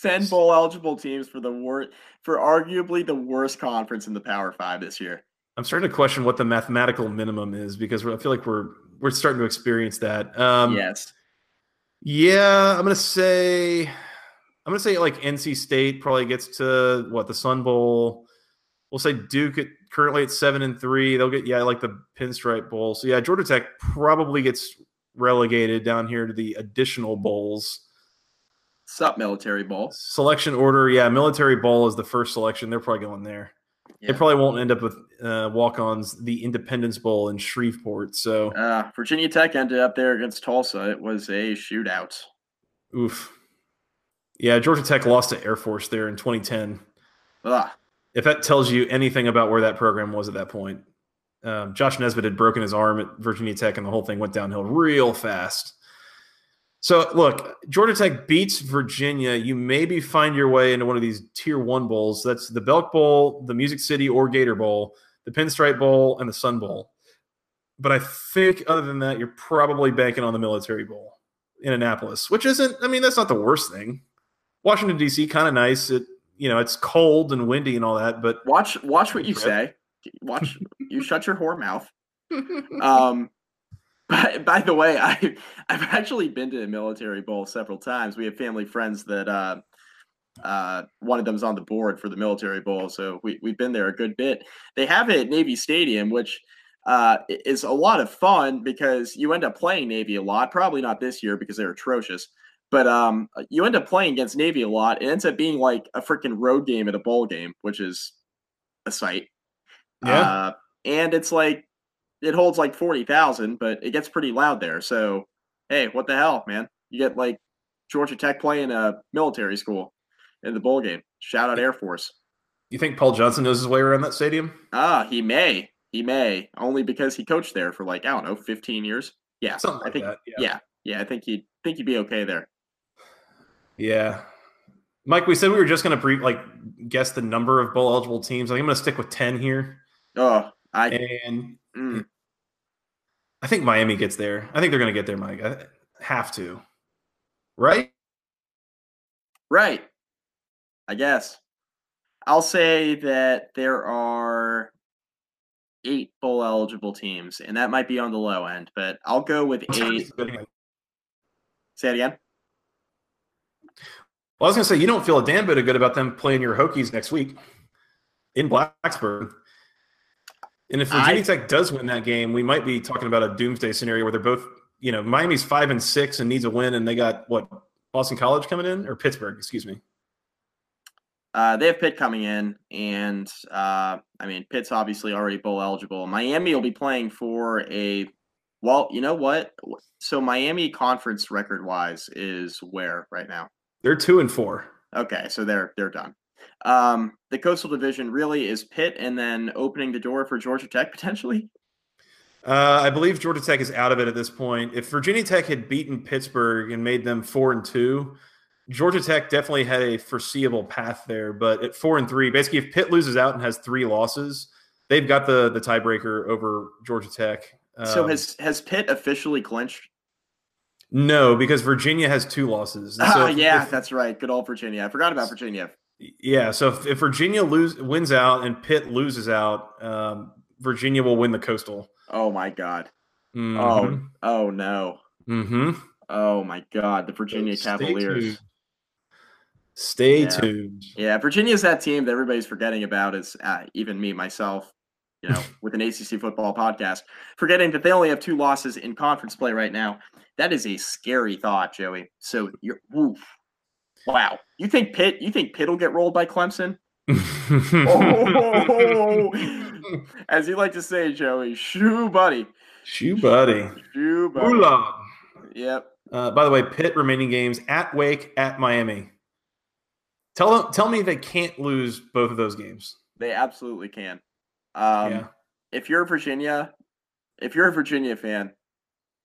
10 bowl eligible teams for the worst for arguably the worst conference in the Power 5 this year. I'm starting to question what the mathematical minimum is because I feel like we're we're starting to experience that. Um, yes. Yeah, I'm going to say I'm going to say like NC State probably gets to what the Sun Bowl we'll say Duke at, currently at seven and three. They'll get yeah I like the Pinstripe Bowl. So yeah, Georgia Tech probably gets relegated down here to the additional bowls. Sup, military bowl selection order. Yeah, military bowl is the first selection. They're probably going there. Yeah. They probably won't end up with uh, walk-ons. The Independence Bowl in Shreveport. So uh, Virginia Tech ended up there against Tulsa. It was a shootout. Oof. Yeah, Georgia Tech lost to Air Force there in 2010. Ugh if that tells you anything about where that program was at that point. Um, Josh Nesbitt had broken his arm at Virginia Tech, and the whole thing went downhill real fast. So, look, Georgia Tech beats Virginia. You maybe find your way into one of these tier one bowls. That's the Belk Bowl, the Music City or Gator Bowl, the Pinstripe Bowl, and the Sun Bowl. But I think, other than that, you're probably banking on the Military Bowl in Annapolis, which isn't, I mean, that's not the worst thing. Washington, D.C., kind of nice. It you know it's cold and windy and all that. But watch watch what you say. Watch you shut your whore mouth. Um, by, by the way, I I've actually been to a military bowl several times. We have family friends that uh, uh, one of them's on the board for the military bowl, so we we've been there a good bit. They have it at Navy Stadium, which uh, is a lot of fun because you end up playing Navy a lot. Probably not this year because they're atrocious. But um, you end up playing against Navy a lot. It ends up being like a freaking road game at a bowl game, which is a sight. Yeah. Uh, and it's like it holds like forty thousand, but it gets pretty loud there. So hey, what the hell, man? You get like Georgia Tech playing a military school in the bowl game. Shout out Air Force. You think Paul Johnson knows his way around that stadium? Ah, he may. He may only because he coached there for like I don't know, fifteen years. Yeah, Something I think. That, yeah. yeah, yeah, I think he think he'd be okay there. Yeah. Mike, we said we were just going to pre- like guess the number of bowl eligible teams. I think I'm going to stick with 10 here. Oh, I and mm. I think Miami gets there. I think they're going to get there, Mike. I have to. Right? Right. I guess. I'll say that there are eight bowl eligible teams, and that might be on the low end, but I'll go with eight. Say it again. Well, I was going to say you don't feel a damn bit of good about them playing your Hokies next week in Blacksburg. And if Virginia I, Tech does win that game, we might be talking about a doomsday scenario where they're both, you know, Miami's five and six and needs a win, and they got what Boston College coming in or Pittsburgh, excuse me. Uh, they have Pitt coming in, and uh, I mean Pitt's obviously already bowl eligible. Miami will be playing for a well, you know what? So Miami conference record wise is where right now? They're two and four. Okay, so they're they're done. Um, the Coastal Division really is Pitt, and then opening the door for Georgia Tech potentially. Uh, I believe Georgia Tech is out of it at this point. If Virginia Tech had beaten Pittsburgh and made them four and two, Georgia Tech definitely had a foreseeable path there. But at four and three, basically, if Pitt loses out and has three losses, they've got the the tiebreaker over Georgia Tech. Um, so has has Pitt officially clinched? No, because Virginia has two losses. So if, yeah, if, that's right. Good old Virginia. I forgot about Virginia. Yeah, so if, if Virginia lose wins out and Pitt loses out, um, Virginia will win the Coastal. Oh my god. Mhm. Oh oh no. Mhm. Oh my god. The Virginia Stay Cavaliers. tuned. Stay Yeah. tuned. Yeah, Virginia's that team that everybody's forgetting about. Is uh, even me myself, you know, with an ACC football podcast, forgetting that they only have two losses in conference play right now. That is a scary thought, Joey. So you're, oof. wow. You think Pitt? You think Pitt will get rolled by Clemson? Oh, as you like to say, Joey, shoo, buddy, Shoe buddy. shoo, buddy. Oolong. Yep. Uh, by the way, Pitt remaining games at Wake, at Miami. Tell them, tell me they can't lose both of those games. They absolutely can. Um, yeah. If you're Virginia, if you're a Virginia fan,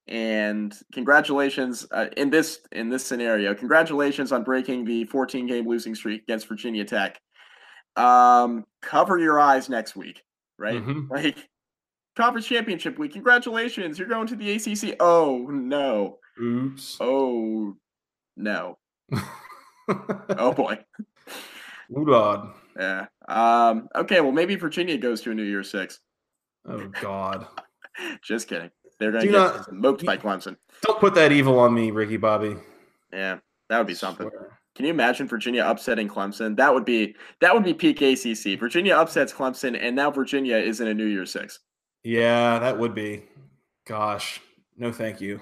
and congratulations uh, in this in this scenario, congratulations on breaking the 14 game losing streak against Virginia Tech. Um, cover your eyes next week, right? Mhm. Like conference championship week. Congratulations, you're going to the ACC. Oh no. Oops. Oh no. Oh boy. Oolong. Yeah. Um. Okay. Well, maybe Virginia goes to a New Year's Six. Oh God. Just kidding. They're going Do to get not- smoked by Clemson. Don't put that evil on me, Ricky Bobby. Yeah, that would be something. Can you imagine Virginia upsetting Clemson? That would be that would be peak ACC. Virginia upsets Clemson, and now Virginia is in a New Year's Six. Yeah, that would be. Gosh, no, thank you,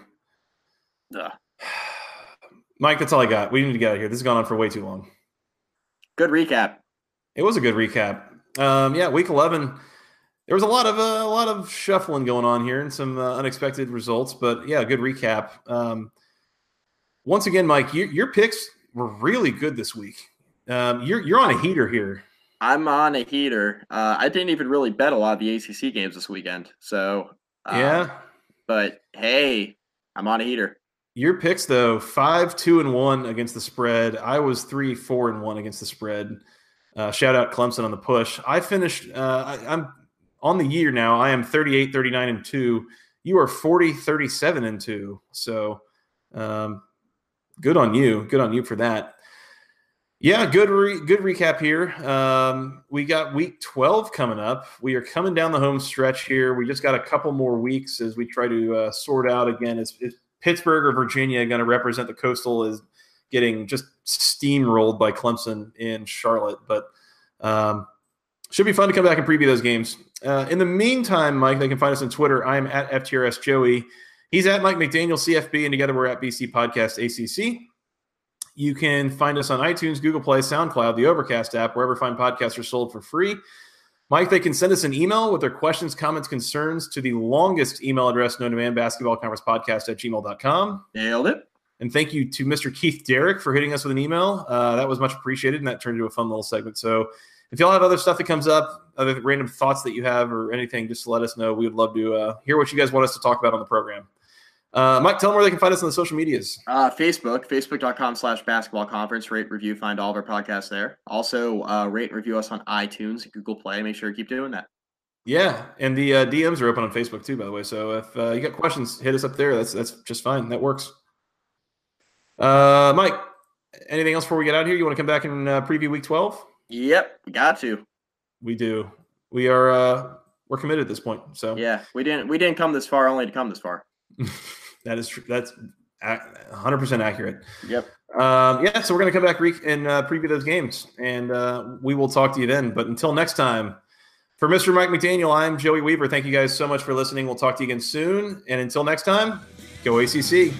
Ugh. Mike. That's all I got. We need to get out of here. This has gone on for way too long. Good recap. It was a good recap. Um, yeah, week eleven. There was a lot of uh, a lot of shuffling going on here and some uh, unexpected results, but yeah, good recap. Um, once again, Mike, you, your picks were really good this week. Um, you're you're on a heater here. I'm on a heater. Uh, I didn't even really bet a lot of the ACC games this weekend. So uh, yeah, but hey, I'm on a heater. your picks though five two and one against the spread. I was three four and one against the spread. Uh, shout out Clemson on the push. I finished. Uh, I, I'm on the year now. I am 38, 39 and two. You are 40, 37 and two. So um, good on you. Good on you for that. Yeah, good re- good recap here. Um, we got week 12 coming up. We are coming down the home stretch here. We just got a couple more weeks as we try to uh, sort out again. Is, is Pittsburgh or Virginia going to represent the coastal? Is getting just steamrolled by Clemson in Charlotte, but um, should be fun to come back and preview those games. Uh, in the meantime, Mike, they can find us on Twitter. I'm at FTRS Joey. He's at Mike McDaniel CFB, and together we're at BC Podcast ACC. You can find us on iTunes, Google Play, SoundCloud, the Overcast app, wherever fine podcasts are sold for free. Mike, they can send us an email with their questions, comments, concerns to the longest email address known to man, basketball conference podcast at gmail.com. Nailed it. And thank you to Mr. Keith Derrick for hitting us with an email. Uh, that was much appreciated, and that turned into a fun little segment. So if y'all have other stuff that comes up, other random thoughts that you have or anything, just let us know. We would love to uh, hear what you guys want us to talk about on the program. Uh, Mike, tell them where they can find us on the social medias. Uh, Facebook, facebook.com slash basketball conference. Rate, review, find all of our podcasts there. Also, uh, rate and review us on iTunes, Google Play. Make sure you keep doing that. Yeah, and the uh, DMs are open on Facebook too, by the way. So if uh, you got questions, hit us up there. That's that's just fine. That works. Uh, Mike, anything else before we get out here? You want to come back and uh, preview Week Twelve? Yep, got to. We do. We are. Uh, we're committed at this point. So Yeah, we didn't we didn't come this far only to come this far. that is true. that's one hundred percent accurate. Yep. Um, yeah, so we're gonna come back re- and uh, preview those games, and uh, we will talk to you then. But until next time, for Mr. Mike McDaniel, I'm Joey Weaver. Thank you guys so much for listening. We'll talk to you again soon, and until next time, go ACC.